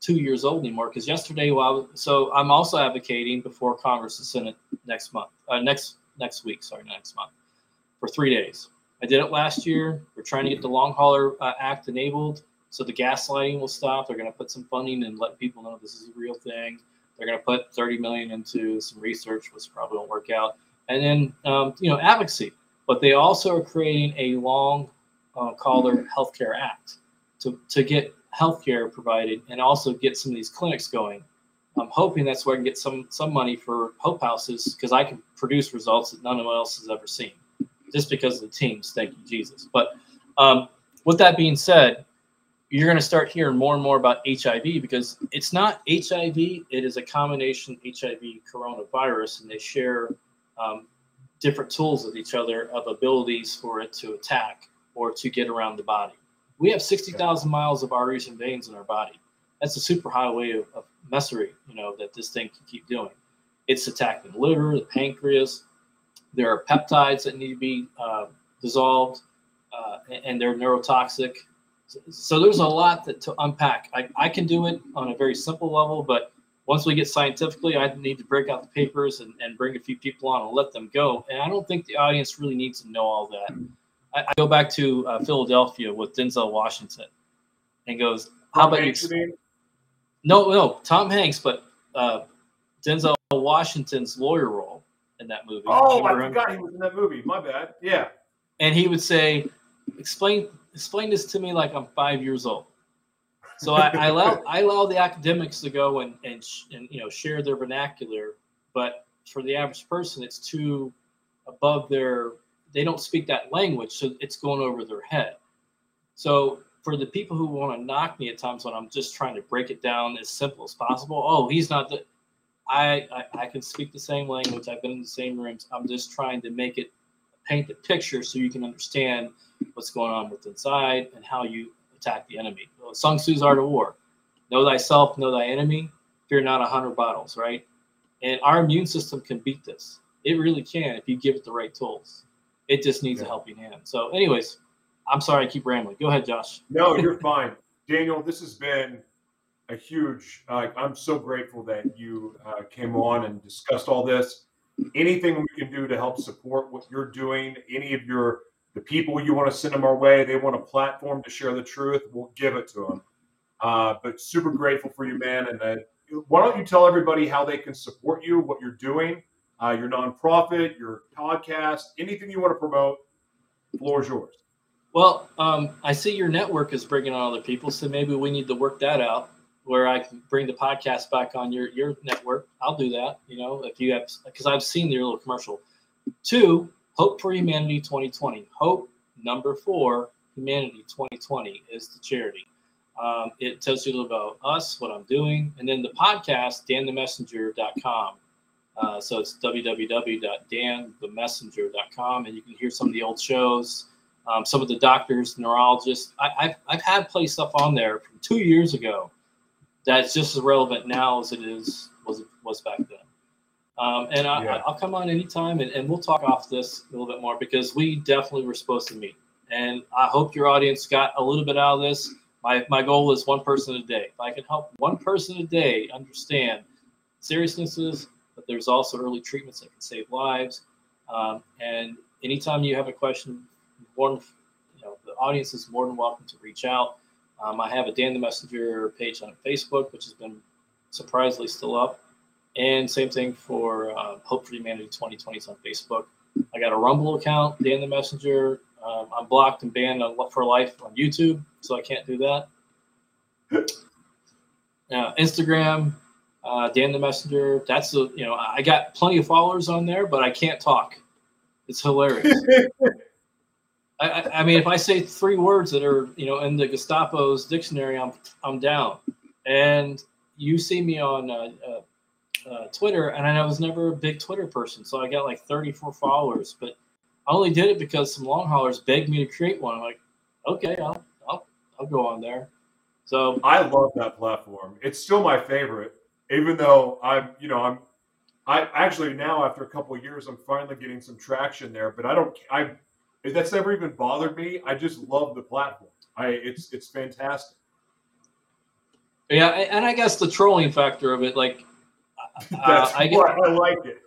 two years old anymore. Because yesterday, while so I'm also advocating before Congress and Senate next month, uh, next next week, sorry, next month, for three days I did it last year. We're trying to get the Long Hauler uh, Act enabled so the gaslighting will stop. They're going to put some funding and let people know this is a real thing. They're going to put 30 million into some research, which probably won't work out. And then, um, you know, advocacy. But they also are creating a long uh, Hauler Healthcare Act to, to get healthcare provided and also get some of these clinics going. I'm hoping that's where I can get some some money for Hope Houses because I can produce results that none of else has ever seen just because of the teams. Thank you, Jesus. But um, with that being said, you're going to start hearing more and more about HIV because it's not HIV, it is a combination HIV coronavirus, and they share um, different tools with each other of abilities for it to attack or to get around the body. We have 60,000 miles of arteries and veins in our body. That's a super highway of, of messery, you know, that this thing can keep doing. It's attacking the liver, the pancreas, there are peptides that need to be uh, dissolved, uh, and they're neurotoxic. So, there's a lot that, to unpack. I, I can do it on a very simple level, but once we get scientifically, I need to break out the papers and, and bring a few people on and let them go. And I don't think the audience really needs to know all that. I, I go back to uh, Philadelphia with Denzel Washington and goes, "How about you?" No, no, Tom Hanks, but uh, Denzel Washington's lawyer role in that movie. Oh, I forgot he was in that movie. My bad. Yeah. And he would say, "Explain, explain this to me like I'm five years old." So I, I allow I allow the academics to go and and and you know share their vernacular, but for the average person, it's too above their. They don't speak that language, so it's going over their head. So for the people who want to knock me at times when I'm just trying to break it down as simple as possible, oh, he's not the I, I, I can speak the same language. I've been in the same rooms. I'm just trying to make it paint the picture so you can understand what's going on with inside and how you attack the enemy. Well, Sun Tzu's Art of War: Know thyself, know thy enemy. Fear not a hundred battles. Right? And our immune system can beat this. It really can if you give it the right tools. It just needs yeah. a helping hand. So, anyways, I'm sorry, I keep rambling. Go ahead, Josh. No, you're fine, Daniel. This has been a huge. Uh, I'm so grateful that you uh, came on and discussed all this. Anything we can do to help support what you're doing, any of your the people you want to send them our way, they want a platform to share the truth, we'll give it to them. Uh, but super grateful for you, man. And uh, why don't you tell everybody how they can support you, what you're doing, uh, your nonprofit, your podcast, anything you want to promote? The Floor is yours. Well, um, I see your network is bringing on other people, so maybe we need to work that out where I can bring the podcast back on your your network. I'll do that. You know, if you have because I've seen your little commercial. Two, Hope for Humanity 2020. Hope number four, Humanity 2020 is the charity. Um, it tells you a little about us, what I'm doing, and then the podcast, danthemessenger.com. Uh, so it's www.danthemessenger.com, and you can hear some of the old shows, um, some of the doctors, neurologists. I, have I've had play stuff on there from two years ago that's just as relevant now as it is was was back then. Um, and I, yeah. I'll come on anytime and, and we'll talk off this a little bit more because we definitely were supposed to meet. And I hope your audience got a little bit out of this. My, my goal is one person a day. If I can help one person a day understand seriousnesses, but there's also early treatments that can save lives. Um, and anytime you have a question, more you know, the audience is more than welcome to reach out. Um, I have a Dan the Messenger page on Facebook, which has been surprisingly still up. And same thing for uh, Hope for Humanity 2020 on Facebook. I got a Rumble account, Dan the Messenger. Um, I'm blocked and banned on, for life on YouTube, so I can't do that. Uh, Instagram, uh, Dan the Messenger. That's the you know I got plenty of followers on there, but I can't talk. It's hilarious. I, I, mean, if I say three words that are you know in the Gestapo's dictionary, I'm I'm down. And you see me on uh, uh, Twitter, and I was never a big Twitter person, so I got like 34 followers. But I only did it because some long haulers begged me to create one. I'm like, okay, I'll I'll, I'll go on there. So I love that platform. It's still my favorite, even though I'm you know I'm I actually now after a couple years I'm finally getting some traction there. But I don't I that's never even bothered me. I just love the platform. I it's it's fantastic. Yeah, and I guess the trolling factor of it, like, uh, I get, I like it.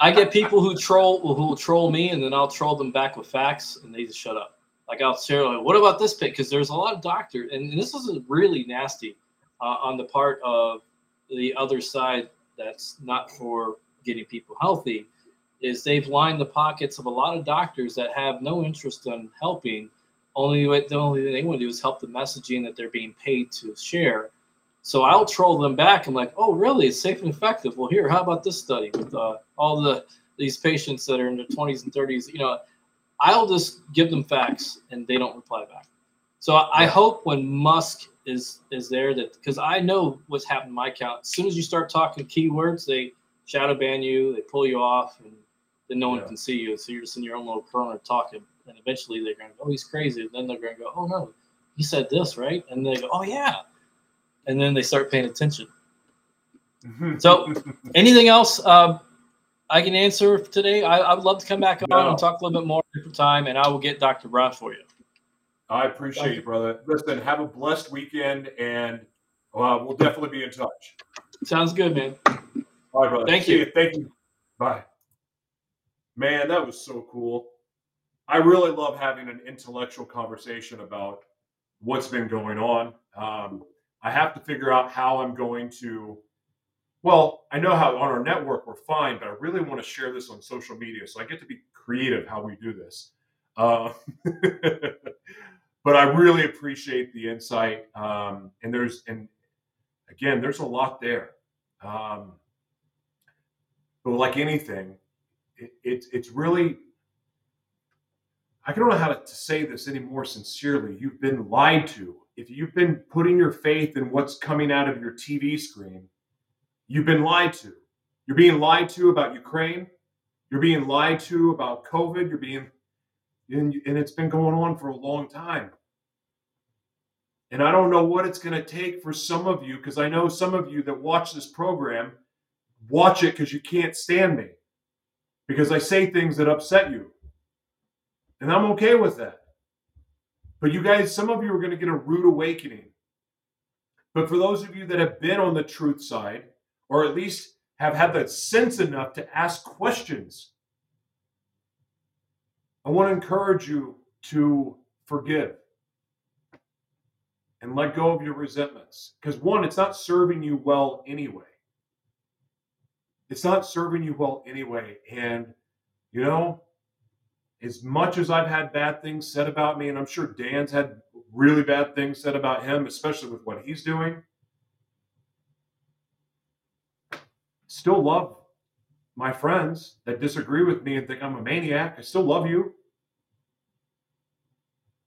I get people who troll who will troll me, and then I'll troll them back with facts, and they just shut up. Like I'll share, like, what about this pit? Because there's a lot of doctors, and this is really nasty uh, on the part of the other side. That's not for getting people healthy is they've lined the pockets of a lot of doctors that have no interest in helping. Only the only thing they want to do is help the messaging that they're being paid to share. So I'll troll them back. I'm like, oh, really? It's safe and effective. Well, here, how about this study with uh, all the these patients that are in their 20s and 30s? You know, I'll just give them facts, and they don't reply back. So I, I hope when Musk is is there that because I know what's happened in my account. As soon as you start talking keywords, they shadow ban you, they pull you off, and then no one yeah. can see you. So you're just in your own little corner talking. And eventually they're going to go, oh, he's crazy. And then they're going to go, oh, no, he said this, right? And they go, oh, yeah. And then they start paying attention. so anything else um, I can answer today? I, I, would love to come back on no. and talk a little bit more different time, and I will get Dr. Brown for you. I appreciate Thank you, brother. Listen, have a blessed weekend, and uh, we'll definitely be in touch. Sounds good, man. All right, brother. Thank you. you. Thank you. Bye. Man, that was so cool. I really love having an intellectual conversation about what's been going on. Um, I have to figure out how I'm going to. Well, I know how on our network we're fine, but I really want to share this on social media, so I get to be creative how we do this. Uh, but I really appreciate the insight, um, and there's and again, there's a lot there. Um, but like anything, it, it, it's really I don't know how to say this any more sincerely. You've been lied to. If you've been putting your faith in what's coming out of your TV screen, you've been lied to. You're being lied to about Ukraine. You're being lied to about COVID. You're being, and, and it's been going on for a long time. And I don't know what it's going to take for some of you, because I know some of you that watch this program watch it because you can't stand me because I say things that upset you. And I'm okay with that. But you guys, some of you are going to get a rude awakening. But for those of you that have been on the truth side, or at least have had the sense enough to ask questions, I want to encourage you to forgive and let go of your resentments. Because one, it's not serving you well anyway. It's not serving you well anyway. And, you know, as much as I've had bad things said about me, and I'm sure Dan's had really bad things said about him, especially with what he's doing, still love my friends that disagree with me and think I'm a maniac. I still love you.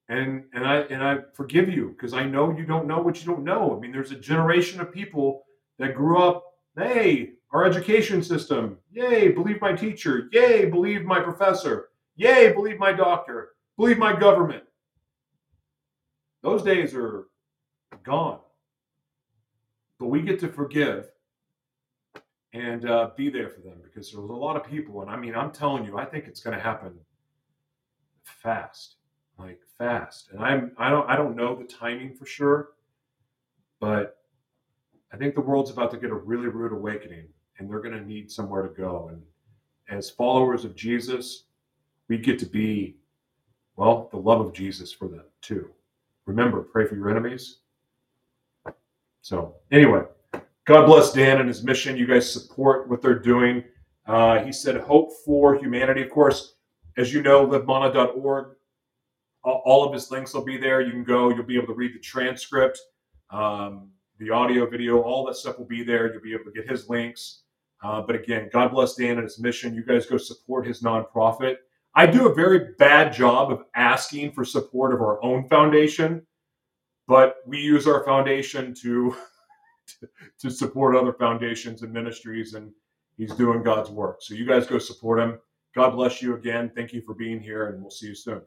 And and I and I forgive you because I know you don't know what you don't know. I mean, there's a generation of people that grew up, hey, our education system, yay, believe my teacher, yay, believe my professor, yay, believe my doctor, believe my government. Those days are gone. But we get to forgive and uh, be there for them because there was a lot of people. And I mean, I'm telling you, I think it's going to happen fast, like fast. And I'm, I don't, I don't know the timing for sure, but I think the world's about to get a really rude awakening, and they're going to need somewhere to go. And as followers of Jesus, we get to be, well, the love of Jesus for them too. Remember, pray for your enemies. So, anyway, God bless Dan and his mission. You guys support what they're doing. Uh, he said, Hope for humanity. Of course, as you know, livemana.org, all of his links will be there. You can go, you'll be able to read the transcript, um, the audio, video, all that stuff will be there. You'll be able to get his links. Uh, but again, God bless Dan and his mission. You guys go support his nonprofit. I do a very bad job of asking for support of our own foundation, but we use our foundation to to, support other foundations and ministries, and he's doing God's work. So you guys go support him. God bless you again. Thank you for being here, and we'll see you soon.